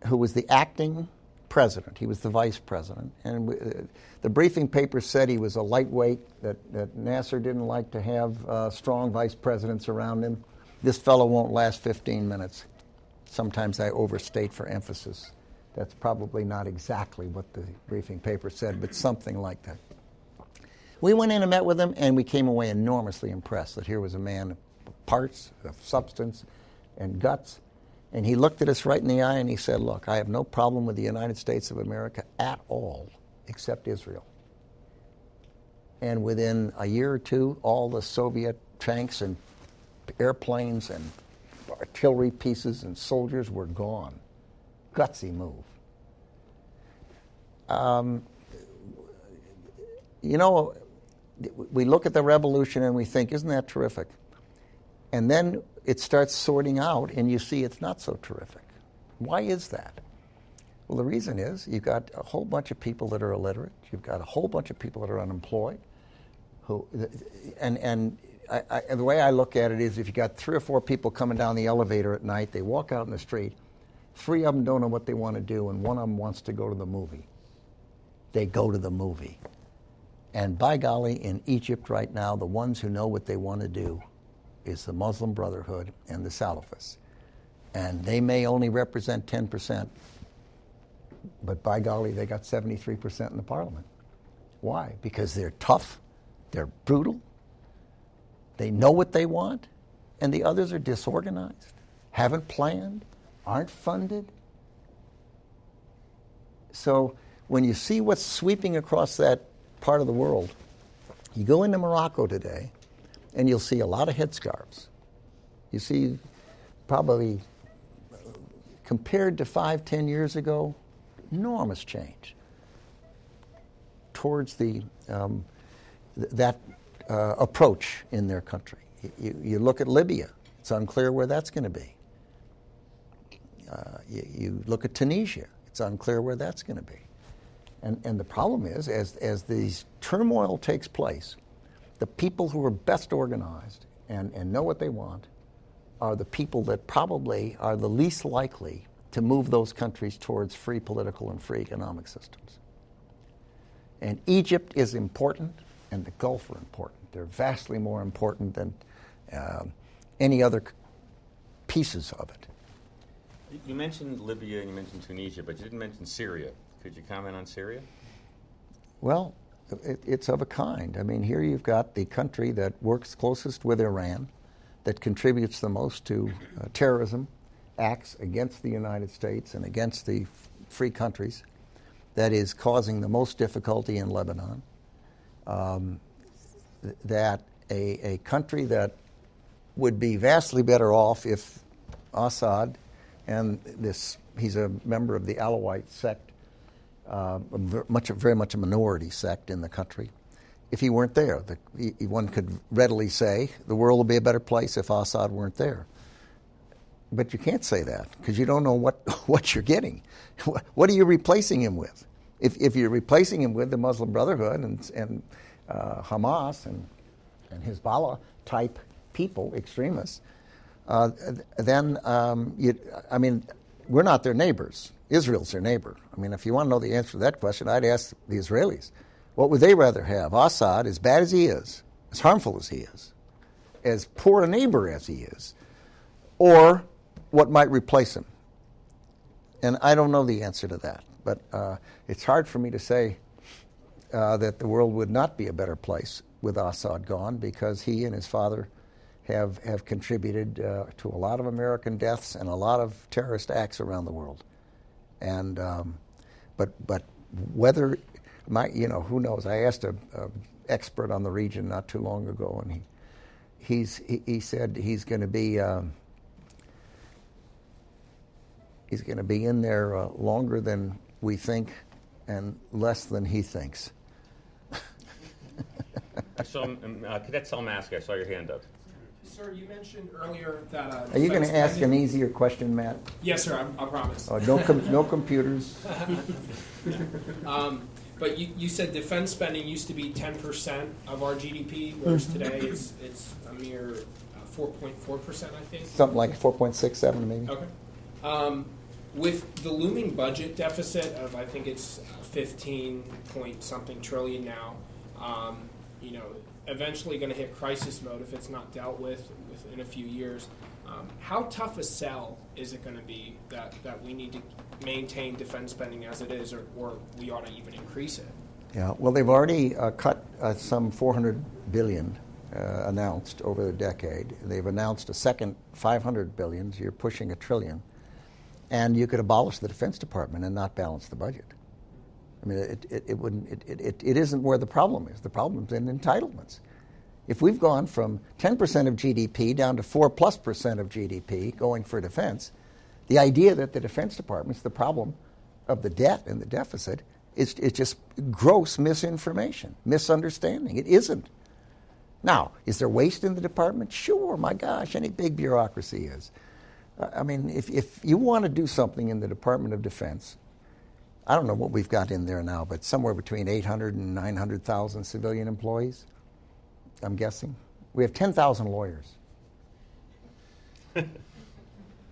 who was the acting president. He was the vice president. And we, uh, the briefing paper said he was a lightweight, that, that Nasser didn't like to have uh, strong vice presidents around him. This fellow won't last 15 minutes. Sometimes I overstate for emphasis. That's probably not exactly what the briefing paper said, but something like that. We went in and met with him, and we came away enormously impressed that here was a man of parts, of substance, and guts, and he looked at us right in the eye and he said, Look, I have no problem with the United States of America at all, except Israel. And within a year or two, all the Soviet tanks and airplanes and artillery pieces and soldiers were gone. Gutsy move. Um, you know, we look at the revolution and we think, isn't that terrific? And then it starts sorting out, and you see it's not so terrific. Why is that? Well, the reason is you've got a whole bunch of people that are illiterate. You've got a whole bunch of people that are unemployed. Who, and and I, I, the way I look at it is, if you got three or four people coming down the elevator at night, they walk out in the street. Three of them don't know what they want to do, and one of them wants to go to the movie. They go to the movie. And by golly, in Egypt right now, the ones who know what they want to do is the Muslim Brotherhood and the Salafists. And they may only represent 10%, but by golly, they got 73% in the parliament. Why? Because they're tough, they're brutal, they know what they want, and the others are disorganized, haven't planned, aren't funded. So when you see what's sweeping across that part of the world, you go into Morocco today and you'll see a lot of headscarves. You see probably compared to five, ten years ago, enormous change towards the um, th- that uh, approach in their country. You, you, look at Libya; it's unclear where that's going to be. Uh, you, you, look at Tunisia; it's unclear where that's going to be. And, and the problem is, as as these turmoil takes place, the people who are best organized and, and know what they want are the people that probably are the least likely to move those countries towards free political and free economic systems. And Egypt is important, and the Gulf are important. They're vastly more important than uh, any other pieces of it. You mentioned Libya and you mentioned Tunisia, but you didn't mention Syria. Could you comment on Syria? Well, it, it's of a kind. I mean, here you've got the country that works closest with Iran that contributes the most to uh, terrorism acts against the United States and against the f- free countries that is causing the most difficulty in Lebanon. Um, that a, a country that would be vastly better off if Assad and this, he's a member of the Alawite sect, uh, much, very much a minority sect in the country if he weren't there. The, he, one could readily say the world would be a better place if Assad weren't there. But you can't say that because you don't know what, what you're getting. What are you replacing him with? If, if you're replacing him with the Muslim Brotherhood and, and uh, Hamas and, and Hezbollah type people, extremists, uh, then um, you, I mean, we're not their neighbors. Israel's their neighbor. I mean, if you want to know the answer to that question, I'd ask the Israelis. What would they rather have? Assad, as bad as he is, as harmful as he is, as poor a neighbor as he is, or what might replace him? And I don't know the answer to that, but uh, it's hard for me to say uh, that the world would not be a better place with Assad gone because he and his father have, have contributed uh, to a lot of American deaths and a lot of terrorist acts around the world. And, um, but, but whether my, you know, who knows? I asked a, a, expert on the region not too long ago, and he, he's, he, he said he's going to be, um, he's going to be in there uh, longer than we think, and less than he thinks. so, um, uh, Cadet Salmaska, I saw your hand up. Sir, you mentioned earlier that. Uh, Are you going to ask an easier question, Matt? Yes, sir. I, I promise. Oh, no, com- no computers. um, but you, you said defense spending used to be 10% of our GDP, whereas mm-hmm. today it's, it's a mere 4.4%, uh, I think. Something like 4.67 maybe. Okay. Um, with the looming budget deficit of, I think it's 15 point something trillion now, um, you know, eventually going to hit crisis mode if it's not dealt with within a few years. Um, how tough a sell is it going to be that, that we need to maintain defense spending as it is, or, or we ought to even increase it? Yeah, well, they've already uh, cut uh, some 400 billion uh, announced over the decade. They've announced a second 500 billion. So you're pushing a trillion, and you could abolish the Defense Department and not balance the budget. I mean, it, it, it wouldn't. It, it, it isn't where the problem is. The problem is in entitlements. If we've gone from 10% of GDP down to 4 plus percent of GDP going for defense, the idea that the Defense Department's the problem of the debt and the deficit is, is just gross misinformation, misunderstanding. It isn't. Now, is there waste in the department? Sure, my gosh, any big bureaucracy is. I mean, if, if you want to do something in the Department of Defense, I don't know what we've got in there now, but somewhere between 800 and 900,000 civilian employees. I'm guessing. We have 10,000 lawyers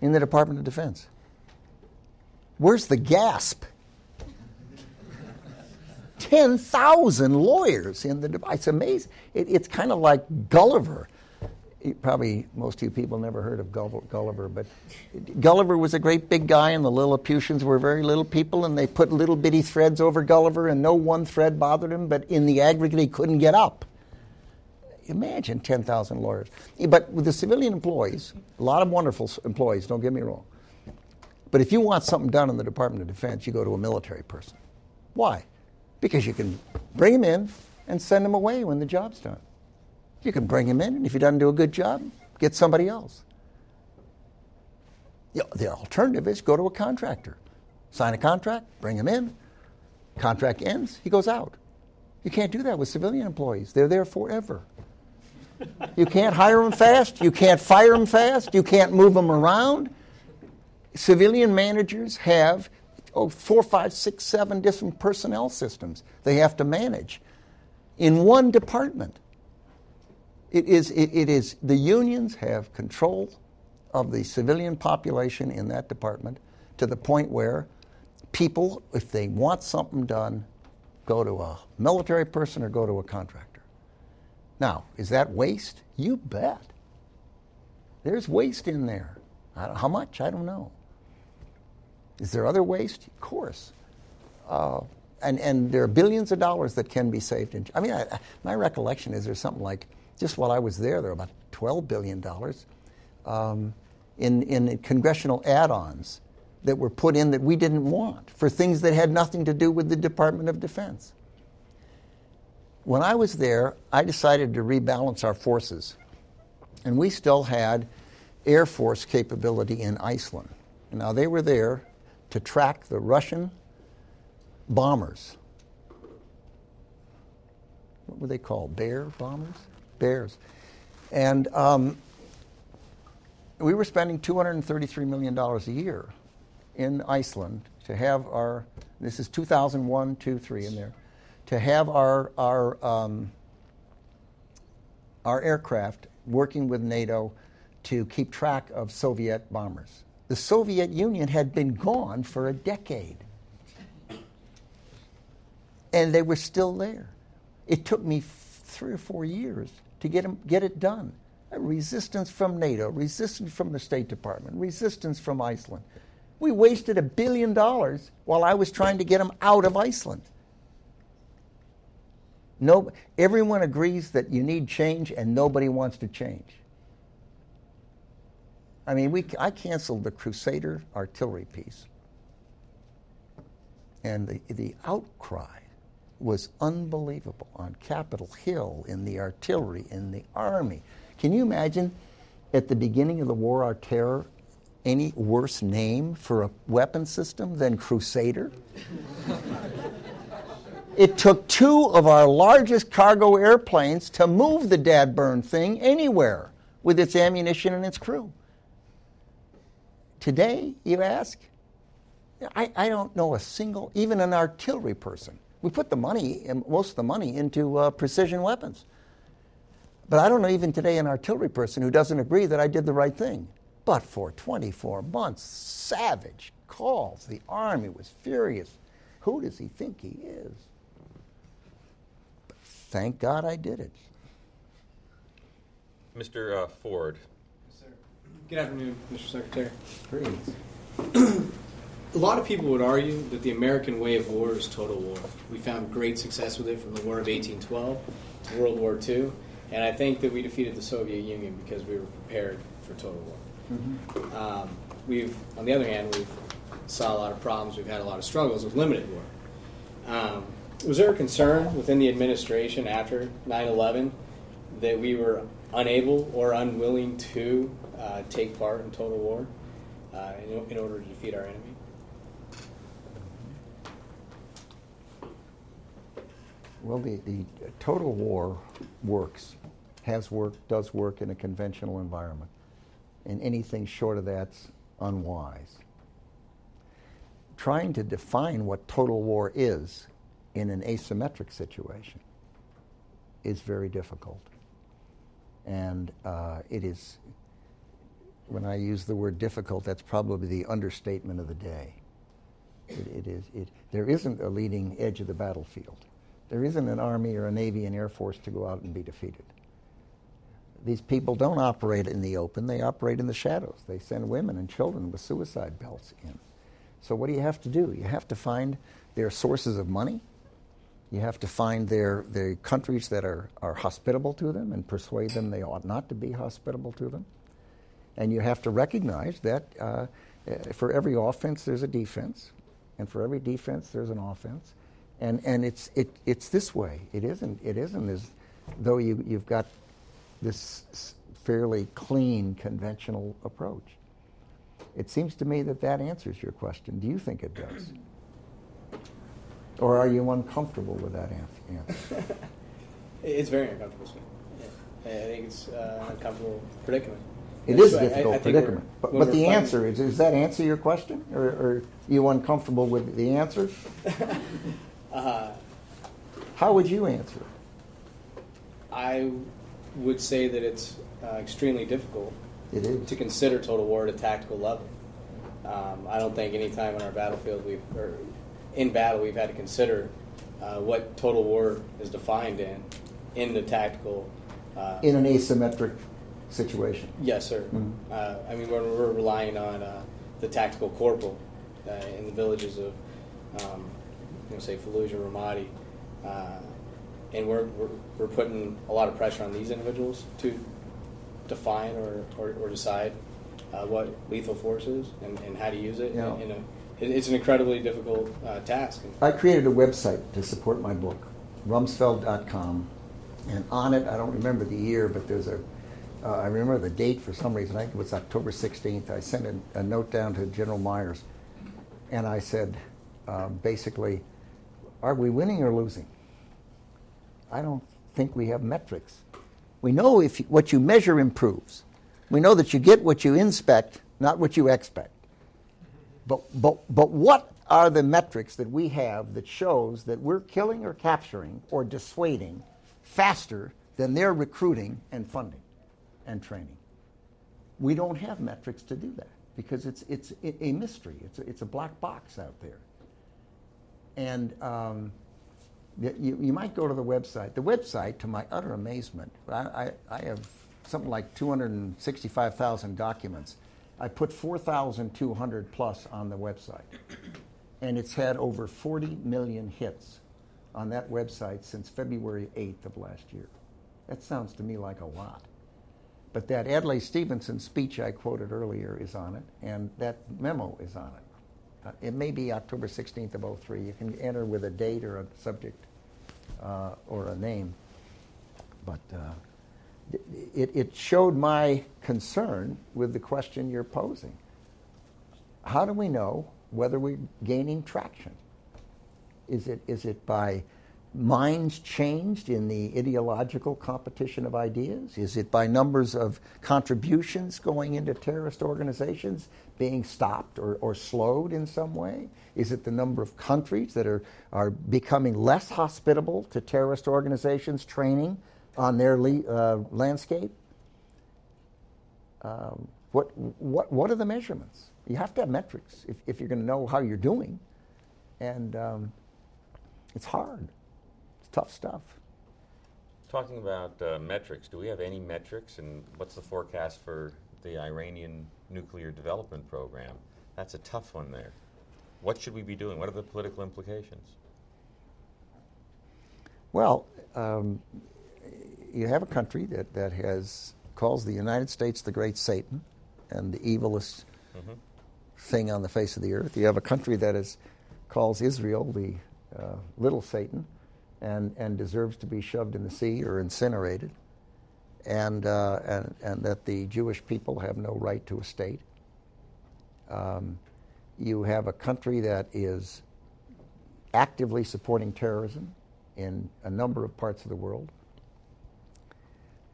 in the Department of Defense. Where's the gasp? 10,000 lawyers in the It's amazing. It, it's kind of like Gulliver. Probably most of you people never heard of Gulliver, but Gulliver was a great big guy, and the Lilliputians were very little people, and they put little bitty threads over Gulliver, and no one thread bothered him, but in the aggregate, he couldn't get up Imagine 10,000 lawyers. But with the civilian employees, a lot of wonderful employees, don't get me wrong. But if you want something done in the Department of Defense, you go to a military person. Why? Because you can bring him in and send him away when the job's done. You can bring him in, and if he doesn't do a good job, get somebody else. Yeah, the alternative is go to a contractor, sign a contract, bring him in. Contract ends, he goes out. You can't do that with civilian employees. They're there forever. You can't hire them fast. You can't fire them fast. You can't move them around. Civilian managers have oh, four, five, six, seven different personnel systems they have to manage in one department. It is, it, it is the unions have control of the civilian population in that department to the point where people, if they want something done, go to a military person or go to a contractor. Now, is that waste? You bet. There's waste in there. How much? I don't know. Is there other waste? Of course. Uh, and, and there are billions of dollars that can be saved. In, I mean, I, my recollection is there's something like, just while I was there, there were about $12 billion um, in, in congressional add ons that were put in that we didn't want for things that had nothing to do with the Department of Defense. When I was there, I decided to rebalance our forces. And we still had Air Force capability in Iceland. Now, they were there to track the Russian bombers. What were they called? Bear bombers? Bears. And um, we were spending $233 million a year in Iceland to have our, this is 2001, 2, 3 in there, to have our, our, um, our aircraft working with NATO to keep track of Soviet bombers. The Soviet Union had been gone for a decade. And they were still there. It took me f- three or four years to get, 'em- get it done. Uh, Resistance from NATO, resistance from the State Department, resistance from Iceland. We wasted a billion dollars while I was trying to get them out of Iceland. No, everyone agrees that you need change, and nobody wants to change. I mean, we, I canceled the Crusader artillery piece, and the, the outcry was unbelievable on Capitol Hill, in the artillery, in the army. Can you imagine at the beginning of the War on Terror any worse name for a weapon system than Crusader? It took two of our largest cargo airplanes to move the dad burn thing anywhere with its ammunition and its crew. Today, you ask? I, I don't know a single, even an artillery person. We put the money, most of the money, into uh, precision weapons. But I don't know even today an artillery person who doesn't agree that I did the right thing. But for 24 months, savage calls. The Army was furious. Who does he think he is? But thank God I did it. Mr. Uh, Ford. Good afternoon, Mr. Secretary. Great. A lot of people would argue that the American way of war is total war. We found great success with it from the War of 1812 to World War II, and I think that we defeated the Soviet Union because we were prepared for total war. Um, we've, on the other hand, we've saw a lot of problems. We've had a lot of struggles with limited war. Um, was there a concern within the administration after 9/11 that we were unable or unwilling to uh, take part in total war uh, in, in order to defeat our enemy? Well, the, the total war works, has worked, does work in a conventional environment. And anything short of that's unwise. Trying to define what total war is in an asymmetric situation is very difficult. And uh, it is, when I use the word difficult, that's probably the understatement of the day. It, it is, it, there isn't a leading edge of the battlefield. There isn't an army or a navy and air force to go out and be defeated. These people don't operate in the open, they operate in the shadows. They send women and children with suicide belts in. So, what do you have to do? You have to find their sources of money, You have to find their, the countries that are, are hospitable to them and persuade them they ought not to be hospitable to them. And you have to recognize that uh, for every offense, there's a defense, and for every defense, there's an offense. And, and it's, it, it's this way. It isn't, it isn't as though you, you've got this fairly clean, conventional approach. It seems to me that that answers your question. Do you think it does? Or are you uncomfortable with that answer? it's very uncomfortable. Yeah. I think it's uh, an uncomfortable predicament. It is a difficult I, I predicament. But, but the answer is, does that answer your question? Or, or are you uncomfortable with the answer? uh, How would you answer? I would say that it's uh, extremely difficult it is. to consider total war at a tactical level. Um, I don't think any time on our battlefield we've, or in battle, we've had to consider uh, what total war is defined in, in the tactical. Uh, in an asymmetric situation. Yes, sir. Mm-hmm. Uh, I mean, we're, we're relying on uh, the tactical corporal uh, in the villages of, um, you know, say Fallujah, Ramadi, uh, and we're, we're, we're putting a lot of pressure on these individuals to define or, or, or decide what lethal force is and, and how to use it yeah. in, in a it's an incredibly difficult uh, task. I created a website to support my book, rumsfeld.com, and on it, I don't remember the year, but there's a, uh, I remember the date for some reason. I think it was October 16th. I sent a, a note down to General Myers, and I said, uh, basically, are we winning or losing? I don't think we have metrics. We know if you, what you measure improves. We know that you get what you inspect, not what you expect. But, but, but what are the metrics that we have that shows that we're killing or capturing or dissuading faster than they're recruiting and funding and training? We don't have metrics to do that because it's, it's a mystery. It's a, it's a black box out there. And um, you, you might go to the website. The website, to my utter amazement, I, I, I have something like 265,000 documents I put 4,200 plus on the website. And it's had over 40 million hits on that website since February 8th of last year. That sounds to me like a lot. But that Adlai Stevenson speech I quoted earlier is on it, and that memo is on it. Uh, it may be October 16th of 03. You can enter with a date or a subject uh, or a name. But uh, it, it showed my concern with the question you're posing. How do we know whether we're gaining traction? Is it, is it by minds changed in the ideological competition of ideas? Is it by numbers of contributions going into terrorist organizations being stopped or, or slowed in some way? Is it the number of countries that are, are becoming less hospitable to terrorist organizations training on their le- uh, landscape. Um, what, what, what are the measurements? You have to have metrics if, if you're going to know how you're doing. And um, it's hard, tough stuff. Talking about uh, metrics, do we have any metrics, and what's the forecast for the Iranian nuclear development program? That's a tough one there. What should we be doing? What are the political implications? Well, um, you have a country that, that has calls the United States the great Satan and the evilest mm-hmm. thing on the face of the earth. You have a country that is calls Israel the uh, little Satan and, and deserves to be shoved in the sea or incinerated, and, uh, and, and that the Jewish people have no right to a state. Um, you have a country that is actively supporting terrorism in a number of parts of the world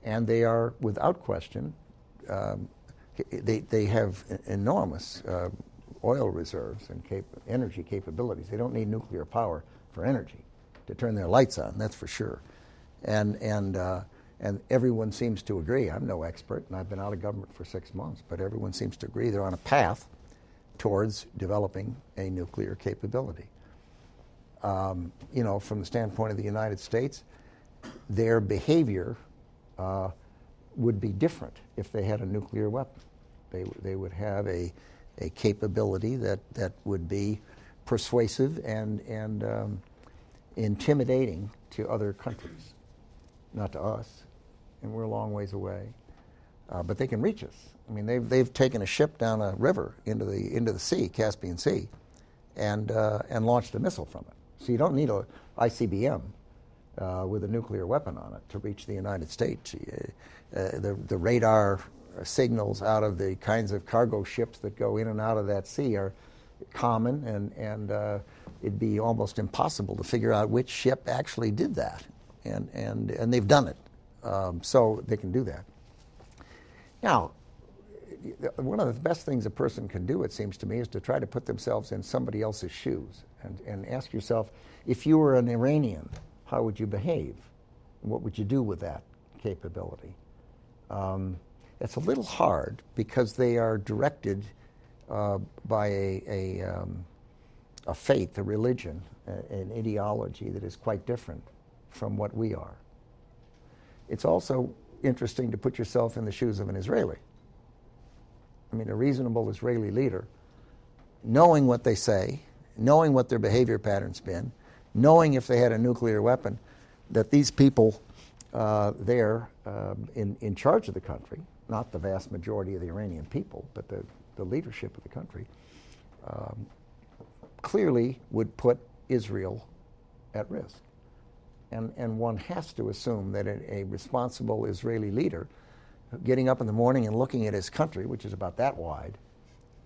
and they are, without question, um, they, they have enormous uh, oil reserves and cap- energy capabilities. They don't need nuclear power for energy to turn their lights on, that's for sure. And, and, uh, and everyone seems to agree. I'm no expert, and I've been out of government for six months, but everyone seems to agree they're on a path towards developing a nuclear capability. Um, you know, from the standpoint of the United States, their behavior uh, would be different if they had a nuclear weapon. They, they would have a, a capability that, that would be persuasive and, and, um, intimidating to other countries, not to us, and we're a long ways away. Uh, but they can reach us. I mean, they've, they've taken a ship down a river into the, into the sea, Caspian Sea, and, uh, and launched a missile from it. So you don't need a ICBM uh, with a nuclear weapon on it to reach the United States. Uh, uh, the, the radar signals out of the kinds of cargo ships that go in and out of that sea are common, and, and uh, it'd be almost impossible to figure out which ship actually did that. And, and, and they've done it, um, so they can do that. Now, one of the best things a person can do, it seems to me, is to try to put themselves in somebody else's shoes and, and ask yourself if you were an Iranian, how would you behave? What would you do with that capability? Um, it's a little hard because they are directed uh, by a, a, um, a, faith, a religion, an ideology that is quite different from what we are. It's also interesting to put yourself in the shoes of an Israeli. I mean, a reasonable Israeli leader, knowing what they say, knowing what their behavior pattern's been, knowing if they had a nuclear weapon, that these people uh, there um, in, in charge of the country, not the vast majority of the Iranian people, but the, the leadership of the country, um, clearly would put Israel at risk. And, and one has to assume that a, responsible Israeli leader getting up in the morning and looking at his country, which is about that wide,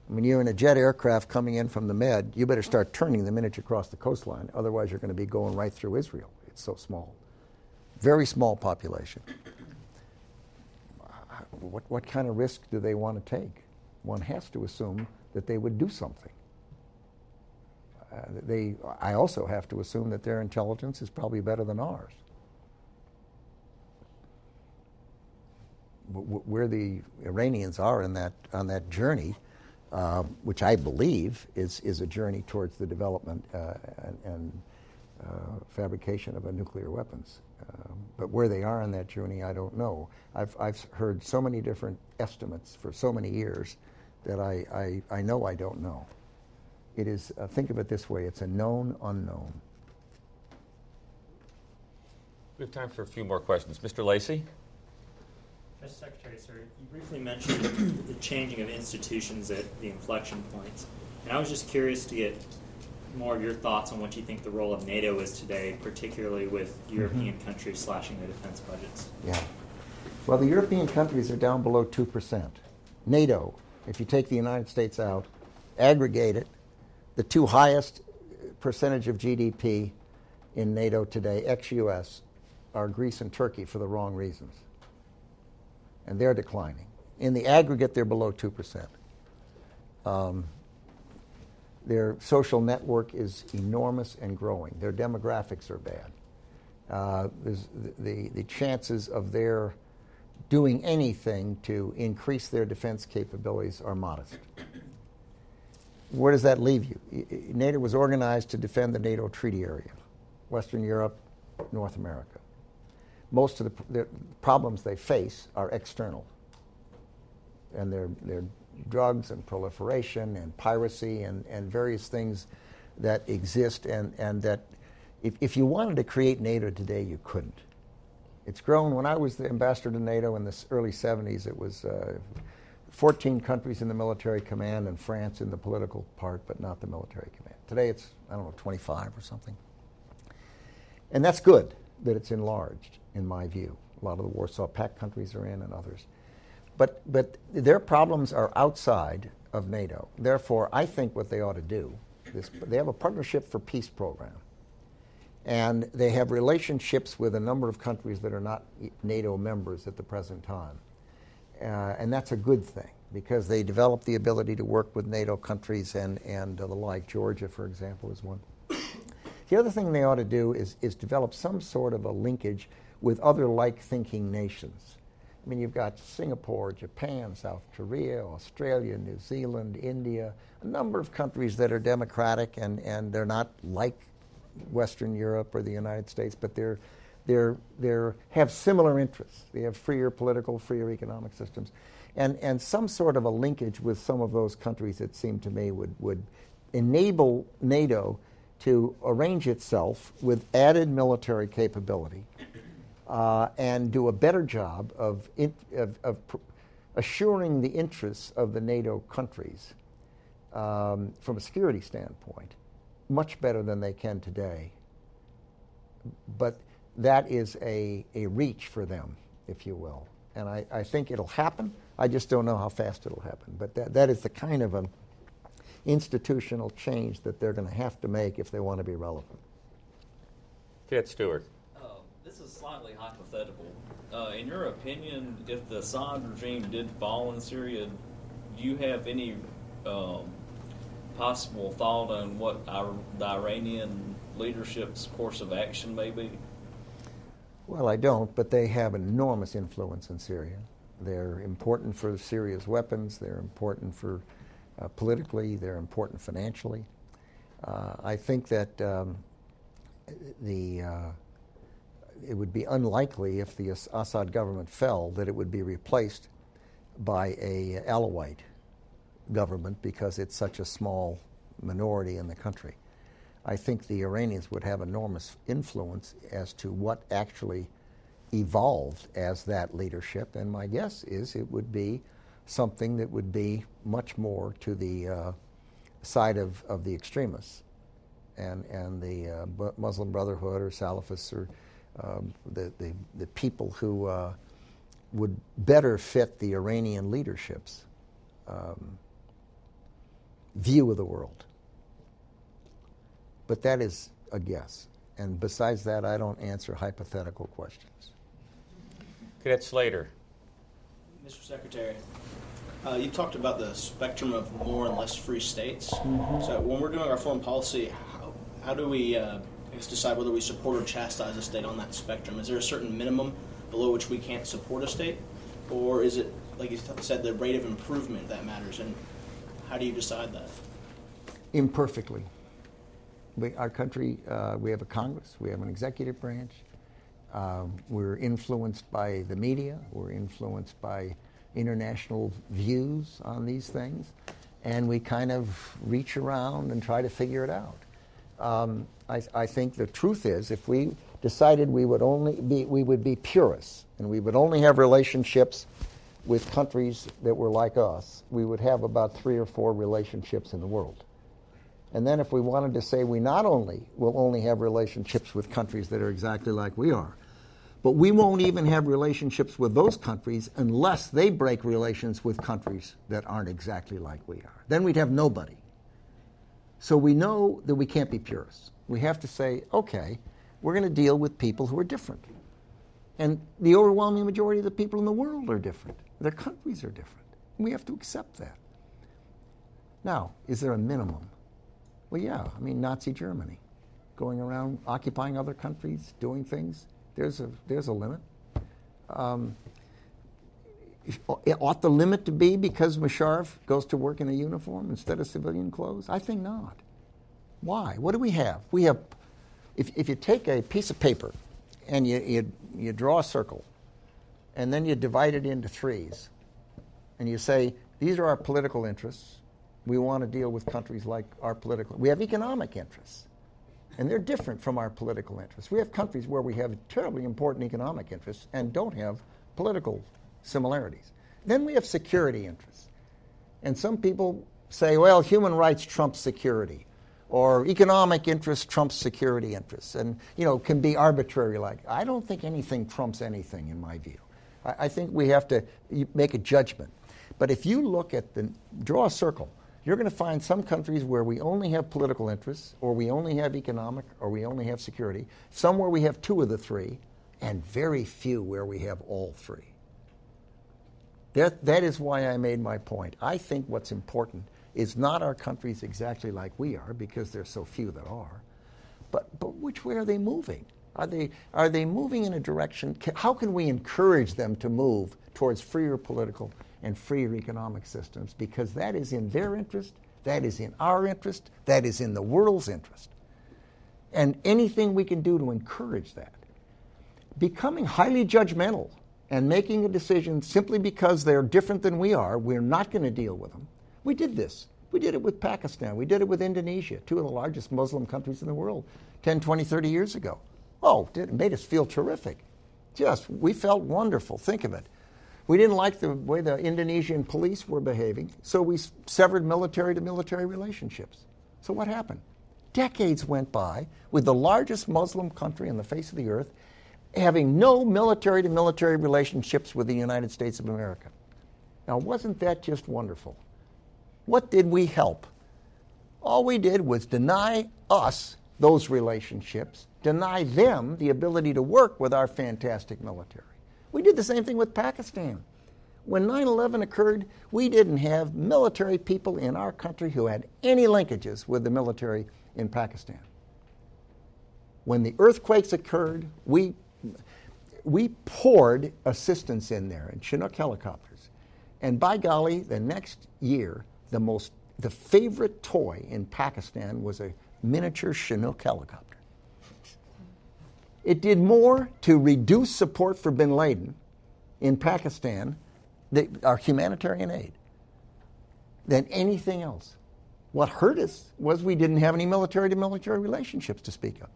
when you're in a jet aircraft coming in from the Med, you better start turning the minute you cross the coastline. Otherwise, you're going to be going right through Israel. It's so small. Very small population. What, what kind of risk do they want to take? One has to assume that they would do something. Uh, they, I also have to assume that their intelligence is probably better than ours. where the Iranians are in that, on that journey, uh, which I believe is, is a journey towards the development uh, and, and uh, fabrication of nuclear weapons. Um, but where they are in that journey, I don't know. I've, I've heard so many different estimates for so many years that I, I, I know I don't know. It is, uh, think of it this way it's a known unknown. We have time for a few more questions. Mr. Lacey? Mr. Secretary, sir, you briefly mentioned the changing of institutions at the inflection points. And I was just curious to get more of your thoughts on what you think the role of NATO is today, particularly with mm-hmm. European mm-hmm. countries slashing their defense budgets. Yeah. Well, the European countries are down below 2%. NATO, if you take the United States out, aggregate it, the two highest percentage of GDP in NATO today, ex US, are Greece and Turkey for the wrong reasons and they're declining. In the aggregate, they're below 2%. Um, their social network is enormous and growing. Their demographics are bad. Uh, the, the chances of their doing anything to increase their defense capabilities are modest. Where does that leave you? NATO was organized to defend the NATO treaty area, Western Europe, North America most of the, the problems they face are external. And they're, they're drugs and proliferation and piracy and, and various things that exist and, and that if, if you wanted to create NATO today, you couldn't. It's grown. When I was the ambassador to NATO in the early 70s, it was uh, 14 countries in the military command and France in the political part, but not the military command. Today it's, I don't know, 25 or something. And that's good that it's enlarged in my view. A lot of the Warsaw Pact countries are in and others. But, but their problems are outside of NATO. Therefore, I think what they ought to do is they have a Partnership for Peace program. And they have relationships with a number of countries that are not NATO members at the present time. Uh, and that's a good thing because they develop the ability to work with NATO countries and, and uh, the like. Georgia, for example, is one. The other thing they ought to do is, is develop some sort of a linkage with other like thinking nations. I mean, you've got Singapore, Japan, South Korea, Australia, New Zealand, India, a number of countries that are democratic and, and they're not like Western Europe or the United States, but they're, they're, they're, have similar interests. They have freer political, freer economic systems. And, and some sort of a linkage with some of those countries, it seemed to me, would, would enable NATO to arrange itself with added military capability uh, and do a better job of, in, of, of pr- assuring the interests of the NATO countries um, from a security standpoint much better than they can today. But that is a, a reach for them, if you will. And I, I think it'll happen. I just don't know how fast it'll happen. But that, that is the kind of an institutional change that they're going to have to make if they want to be relevant. Cadet Stewart. Uh, this is slightly hypothetical. Uh, in your opinion, if the Assad regime did fall in Syria, do you have any um, possible thought on what our, the Iranian leadership's course of action may be? Well, I don't, but they have enormous influence in Syria. They're important for Syria's weapons, they're important for uh, politically, they're important financially. Uh, I think that um, the uh, it would be unlikely if the Assad government fell that it would be replaced by a Alawite government because it's such a small minority in the country. I think the Iranians would have enormous influence as to what actually evolved as that leadership, and my guess is it would be something that would be much more to the uh, side of, of the extremists and, and the uh, Muslim Brotherhood or Salafists or um, the, the, the, people who uh, would better fit the Iranian leadership's um, view of the world. But that is a guess. And besides that, I don't answer hypothetical questions. Cadet Slater. Mr. Secretary, uh, you talked about the spectrum of more and less free states. Mm-hmm. So when we're doing our foreign policy, how, how do we uh, I guess decide whether we support or chastise a state on that spectrum? Is there a certain minimum below which we can't support a state? Or is it, like you said, the rate of improvement that matters? And how do you decide that? Imperfectly. We, our country, uh, we have a Congress, we have an executive branch. Um, we're influenced by the media, we're influenced by international views on these things, and we kind of reach around and try to figure it out. Um, I, I, think the truth is, if we decided we would only be, we would be purists, and we would only have relationships with countries that were like us, we would have about three or four relationships in the world. And then if we wanted to say we not only will only have relationships with countries that are exactly like we are, but we won't even have relationships with those countries unless they break relations with countries that aren't exactly like we are. Then we'd have nobody. So we know that we can't be purists. We have to say, okay, we're going to deal with people who are different. And the overwhelming majority of the people in the world are different. Their countries are different. We have to accept that. Now, is there a minimum? Well, yeah. I mean, Nazi Germany, going around occupying other countries, doing things. There's a there's a limit. Um, ought the limit to be because Musharraf goes to work in a uniform instead of civilian clothes? I think not. Why? What do we have? We have, if, if you take a piece of paper and you, you, you draw a circle and then you divide it into threes and you say, these are our political interests, we want to deal with countries like our political. We have economic interests, and they're different from our political interests. We have countries where we have terribly important economic interests and don't have political similarities. Then we have security interests. And some people say, well, human rights trumps security, or economic interests trumps security interests, and you know, can be arbitrary like. I don't think anything trumps anything in my view. I, I think we have to make a judgment. But if you look at the draw a circle you're going to find some countries where we only have political interests, or we only have economic, or we only have security, some where we have two of the three, and very few where we have all three. That, that is why I made my point. I think what's important is not our countries exactly like we are, because there's so few that are, but, but which way are they moving? Are they, are they moving in a direction? How can we encourage them to move towards freer political and freer economic systems because that is in their interest, that is in our interest, that is in the world's interest. And anything we can do to encourage that. Becoming highly judgmental and making a decision simply because they're different than we are, we're not going to deal with them. We did this We did it with Pakistan. We did it with Indonesia, two of the largest Muslim countries in the world, 10, 20, 30 years ago. Oh, it made us feel terrific. Just, we felt wonderful. Think of it. We didn't like the way the Indonesian police were behaving, so we severed military to military relationships. So what happened? Decades went by with the largest Muslim country on the face of the earth having no military to military relationships with the United States of America. Now, wasn't that just wonderful? What did we help? All we did was deny us those relationships, deny them the ability to work with our fantastic military. We did the same thing with Pakistan. When 9 11 occurred, we didn't have military people in our country who had any linkages with the military in Pakistan. When the earthquakes occurred, we, we poured assistance in there in Chinook helicopters. And by golly, the next year, the most the favorite toy in Pakistan was a miniature Chinook helicopter. It did more to reduce support for bin Laden in Pakistan, the, our humanitarian aid, than anything else. What hurt us was we didn't have any military to military relationships to speak of.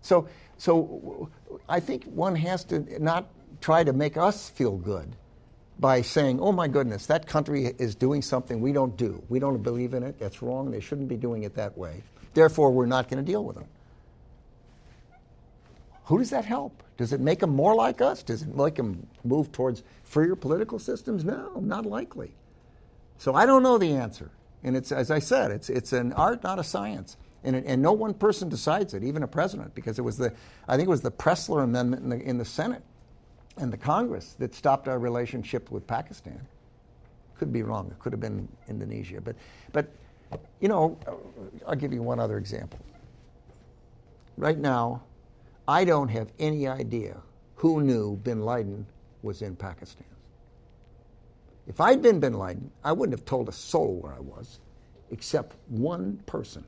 So, so I think one has to not try to make us feel good by saying, oh my goodness, that country is doing something we don't do. We don't believe in it. That's wrong. They shouldn't be doing it that way. Therefore, we're not going to deal with them. Who does that help? Does it make them more like us? Does it make them move towards freer political systems? No, not likely. So I don't know the answer. And it's, as I said, it's, it's an art, not a science. And, it, and no one person decides it, even a president, because it was the, I think it was the Pressler Amendment in the, in the Senate and the Congress that stopped our relationship with Pakistan. Could be wrong. It could have been Indonesia. But, but you know, I'll give you one other example. Right now, I don't have any idea who knew bin Laden was in Pakistan. If I'd been bin Laden, I wouldn't have told a soul where I was, except one person.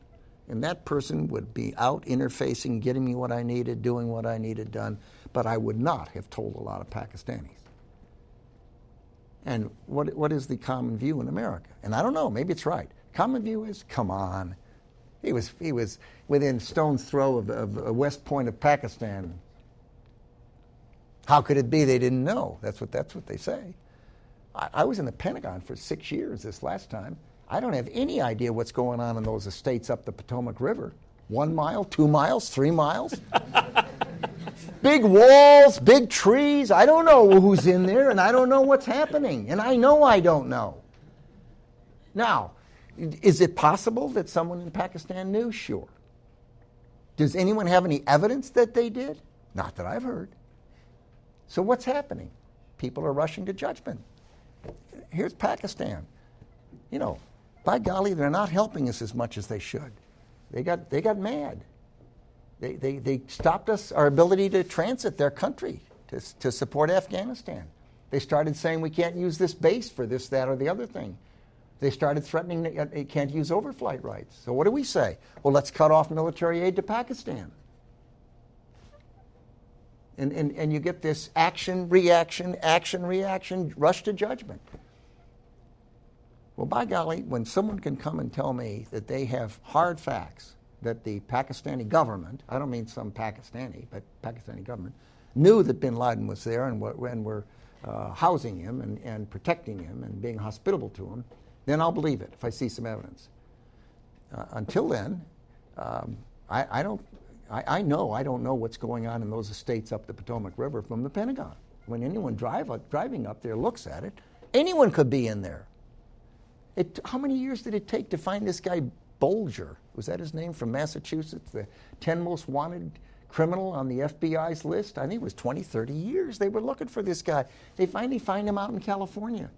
And that person would be out interfacing, getting me what I needed, doing what I needed done, but I would not have told a lot of Pakistanis. And what, what is the common view in America? And I don't know, maybe it's right. Common view is come on. He was, he was within stone's throw of, of West Point of Pakistan. How could it be they didn't know? That's what, that's what they say. I, I was in the Pentagon for six years this last time. I don't have any idea what's going on in those estates up the Potomac River. One mile, two miles, three miles. big walls, big trees. I don't know who's in there, and I don't know what's happening. And I know I don't know. Now, is it possible that someone in Pakistan knew? Sure. Does anyone have any evidence that they did? Not that I've heard. So what's happening? People are rushing to judgment. Here's Pakistan. You know, by golly, they're not helping us as much as they should. They got, they got mad. They, they, they stopped us, our ability to transit their country to, to support Afghanistan. They started saying we can't use this base for this, that, or the other thing. They started threatening that they can't use overflight rights. So what do we say? Well, let's cut off military aid to Pakistan. And, and, and you get this action, reaction, action, reaction, rush to judgment. Well, by golly, when someone can come and tell me that they have hard facts that the Pakistani government, I don't mean some Pakistani, but Pakistani government, knew that bin Laden was there and, and were uh, housing him and, and protecting him and being hospitable to him, then I'll believe it if I see some evidence. Uh, until then, um, I, I, don't. I, I, know I don't know what's going on in those estates up the Potomac River from the Pentagon. When anyone drive, uh, driving up there looks at it, anyone could be in there. It, how many years did it take to find this guy Bulger? Was that his name from Massachusetts? The 10 most wanted criminal on the FBI's list? I think it was 20, 30 years they were looking for this guy. They finally find him out in California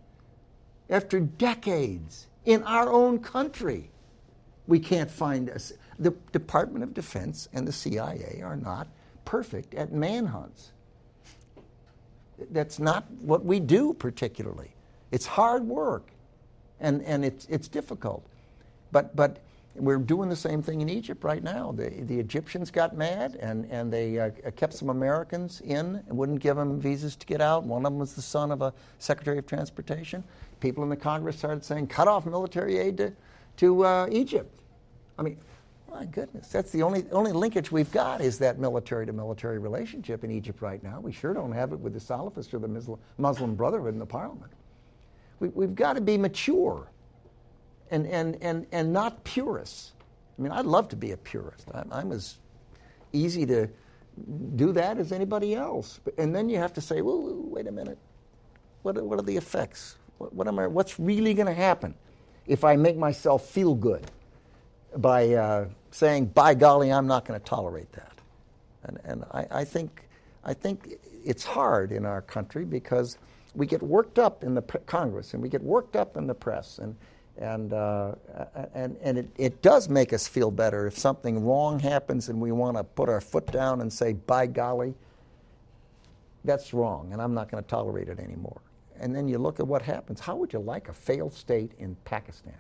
after decades in our own country. We can't find us. The Department of Defense and the CIA are not perfect at manhunts. That's not what we do particularly. It's hard work and, and it's, it's difficult. But, but we're doing the same thing in Egypt right now. The, the Egyptians got mad and, and they uh, kept some Americans in and wouldn't give them visas to get out. One of them was the son of a Secretary of Transportation people in the Congress started saying, cut off military aid to, to uh, Egypt. I mean, my goodness, that's the only only linkage we've got is that military to military relationship in Egypt right now. We sure don't have it with the Salafists or the Muslim, Brotherhood in the parliament. We, we've got to be mature and, and, and, and not purists. I mean, I'd love to be a purist. I'm, I'm as easy to do that as anybody else. And then you have to say, well, wait a minute. What are, what are the effects? What, what am I, what's really going to happen if I make myself feel good by uh, saying, by golly, I'm not going to tolerate that? And, and I, I, think, I think it's hard in our country because we get worked up in the Congress and we get worked up in the press. And, and, uh, and, and it, it does make us feel better if something wrong happens and we want to put our foot down and say, by golly, that's wrong and I'm not going to tolerate it anymore. And then you look at what happens. How would you like a failed state in Pakistan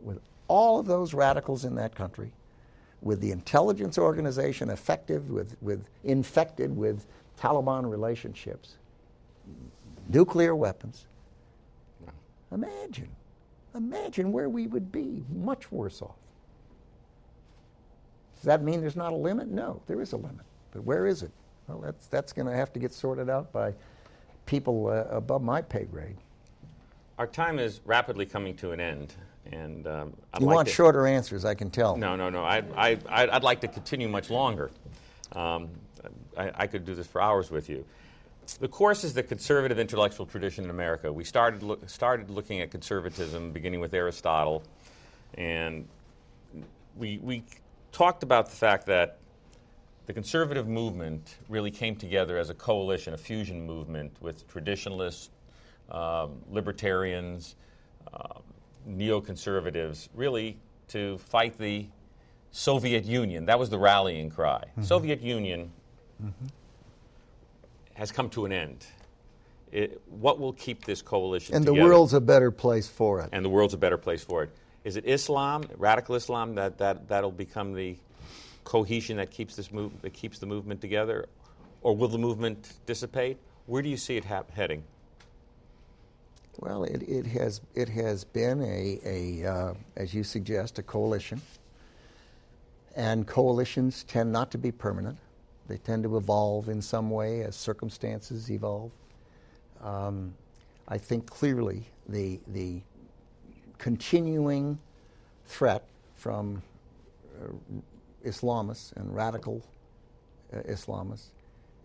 with all of those radicals in that country, with the intelligence organization effective, with, with infected with Taliban relationships, nuclear weapons? Imagine. Imagine where we would be, much worse off. Does that mean there's not a limit? No, there is a limit. But where is it? Well, that's, that's going to have to get sorted out by people uh, above my pay grade. Our time is rapidly coming to an end. And um, you like want to, shorter answers, I can tell. No, no, no. I, I, I'd like to continue much longer. Um, I, I could do this for hours with you. The course is the conservative intellectual tradition in America. We started, look, started looking at conservatism beginning with Aristotle, and we, we talked about the fact that the conservative movement really came together as a coalition, a fusion movement with traditionalists, um, libertarians, uh, neoconservatives, really to fight the Soviet Union. That was the rallying cry. Mm-hmm. Soviet Union mm-hmm has come to an end. It, what will keep this coalition and together? the world's a better place for it and the world's a better place for it is it islam radical islam that, that that'll become the cohesion that keeps this move that keeps the movement together? Or will the movement dissipate? Where do you see it ha- heading? Well it, it has it has been a, a uh, as you suggest a coalition. And coalitions tend not to be permanent. They tend to evolve in some way as circumstances evolve. Um, I think clearly the, the continuing threat from uh, Islamists and radical uh, Islamists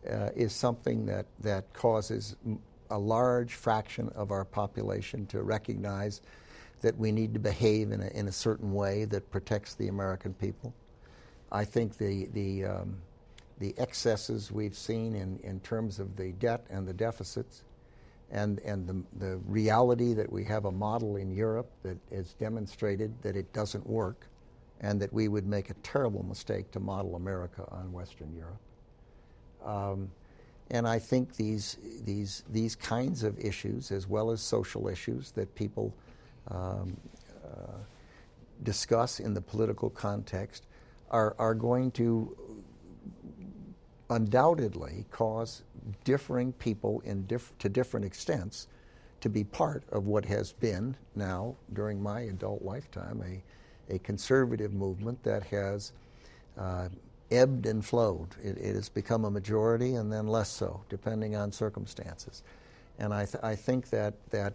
uh, is something that, that causes a large fraction of our population to recognize that we need to behave in a, in a certain way that protects the American people. I think the, the um, the excesses we've seen in, in terms of the debt and the deficits, and, and the, the reality that we have a model in Europe that has demonstrated that it doesn't work, and that we would make a terrible mistake to model America on Western Europe. Um, and I think these, these, these kinds of issues, as well as social issues that people um, uh, discuss in the political context, are, are going to undoubtedly cause differing people in diff- to different extents to be part of what has been now, during my adult lifetime, a, a conservative movement that has uh, ebbed and flowed. It, it, has become a majority and then less so, depending on circumstances. And I, th- I think that, that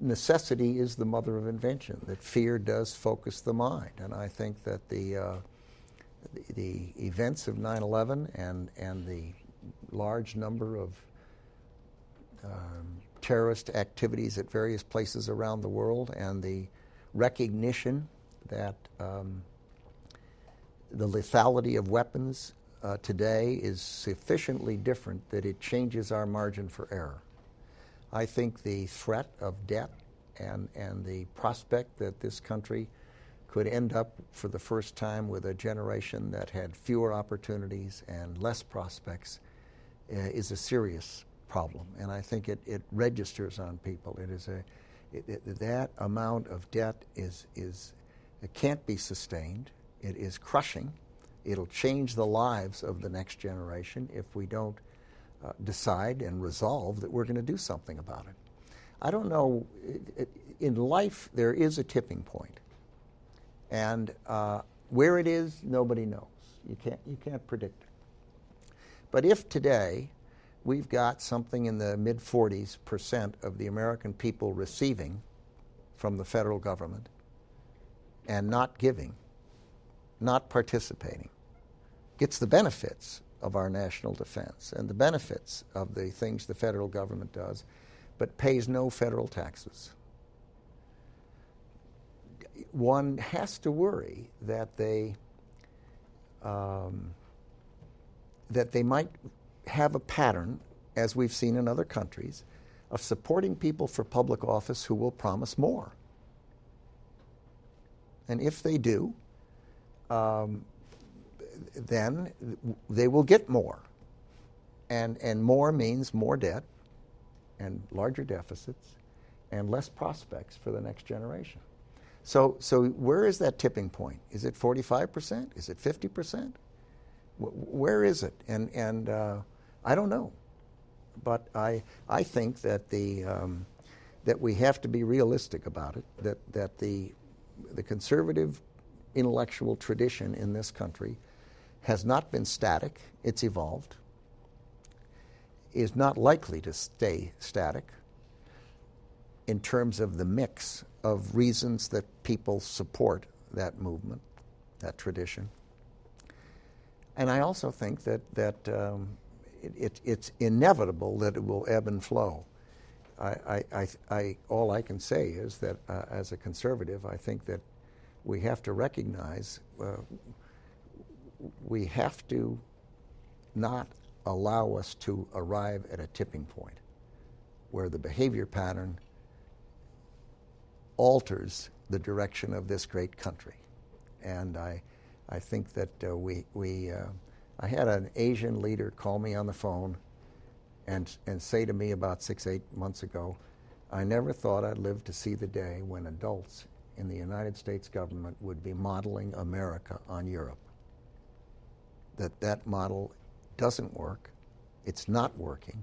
necessity is the mother of invention, that fear does focus the mind. And I think that the uh, the, events of 9 11 and, and the large number of um, terrorist activities at various places around the world and the recognition that um, the lethality of weapons uh, today is sufficiently different that it changes our margin for error. I think the threat of debt and, and the prospect that this country could end up for the first time with a generation that had fewer opportunities and less prospects uh, is a serious problem. And I think it, it registers on people. It is a, it, it, that amount of debt is, is, it can't be sustained. It is crushing. It'll change the lives of the next generation if we don't uh, decide and resolve that we're going to do something about it. I don't know. It, in life, there is a tipping point. And uh, where it is, nobody knows. You can't, you can't predict it. But if today we've got something in the mid 40s percent of the American people receiving from the federal government and not giving, not participating, gets the benefits of our national defense and the benefits of the things the federal government does, but pays no federal taxes. One has to worry that they um, that they might have a pattern, as we've seen in other countries, of supporting people for public office who will promise more. And if they do, um, then they will get more. And, and more means more debt and larger deficits and less prospects for the next generation. So, so where is that tipping point? Is it 45%? Is it 50%? Where is it? And, and uh, I don't know. But I, I think that, the, um, that we have to be realistic about it, that, that the, the conservative intellectual tradition in this country has not been static, it's evolved, is not likely to stay static in terms of the mix of reasons that people support that movement, that tradition. And I also think that, that um, it, it, it's inevitable that it will ebb and flow. I, I, I, all I can say is that uh, as a conservative, I think that we have to recognize uh, we have to not allow us to arrive at a tipping point where the behavior pattern alters the direction of this great country. And I, I think that uh, we, we uh, I had an Asian leader call me on the phone and, and say to me about six, eight months ago, I never thought I'd live to see the day when adults in the United States government would be modeling America on Europe that that model doesn't work, it's not working.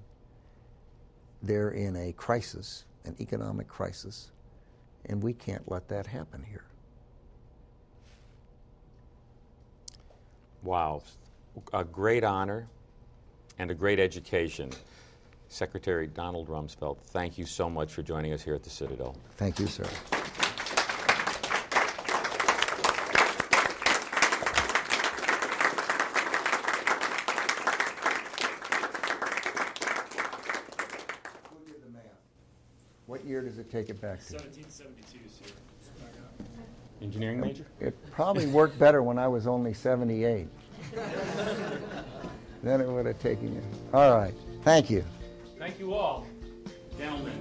They're in a crisis, an economic crisis, and we can't let that happen here. Wow, a great honor and a great education. Secretary Donald Rumsfeld, thank you so much for joining us here at the Citadel. Thank you, sir. What year does it take it back to? 1772, sir. Engineering major? It probably worked better when I was only 78. then it would have taken you. All right. Thank you. Thank you all. Gentlemen,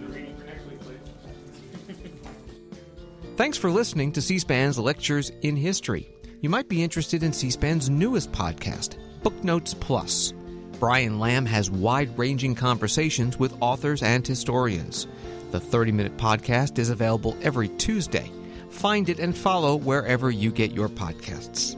the reading for next week, please. Thanks for listening to C SPAN's Lectures in History. You might be interested in C SPAN's newest podcast, Booknotes Plus. Brian Lamb has wide ranging conversations with authors and historians. The 30 minute podcast is available every Tuesday. Find it and follow wherever you get your podcasts.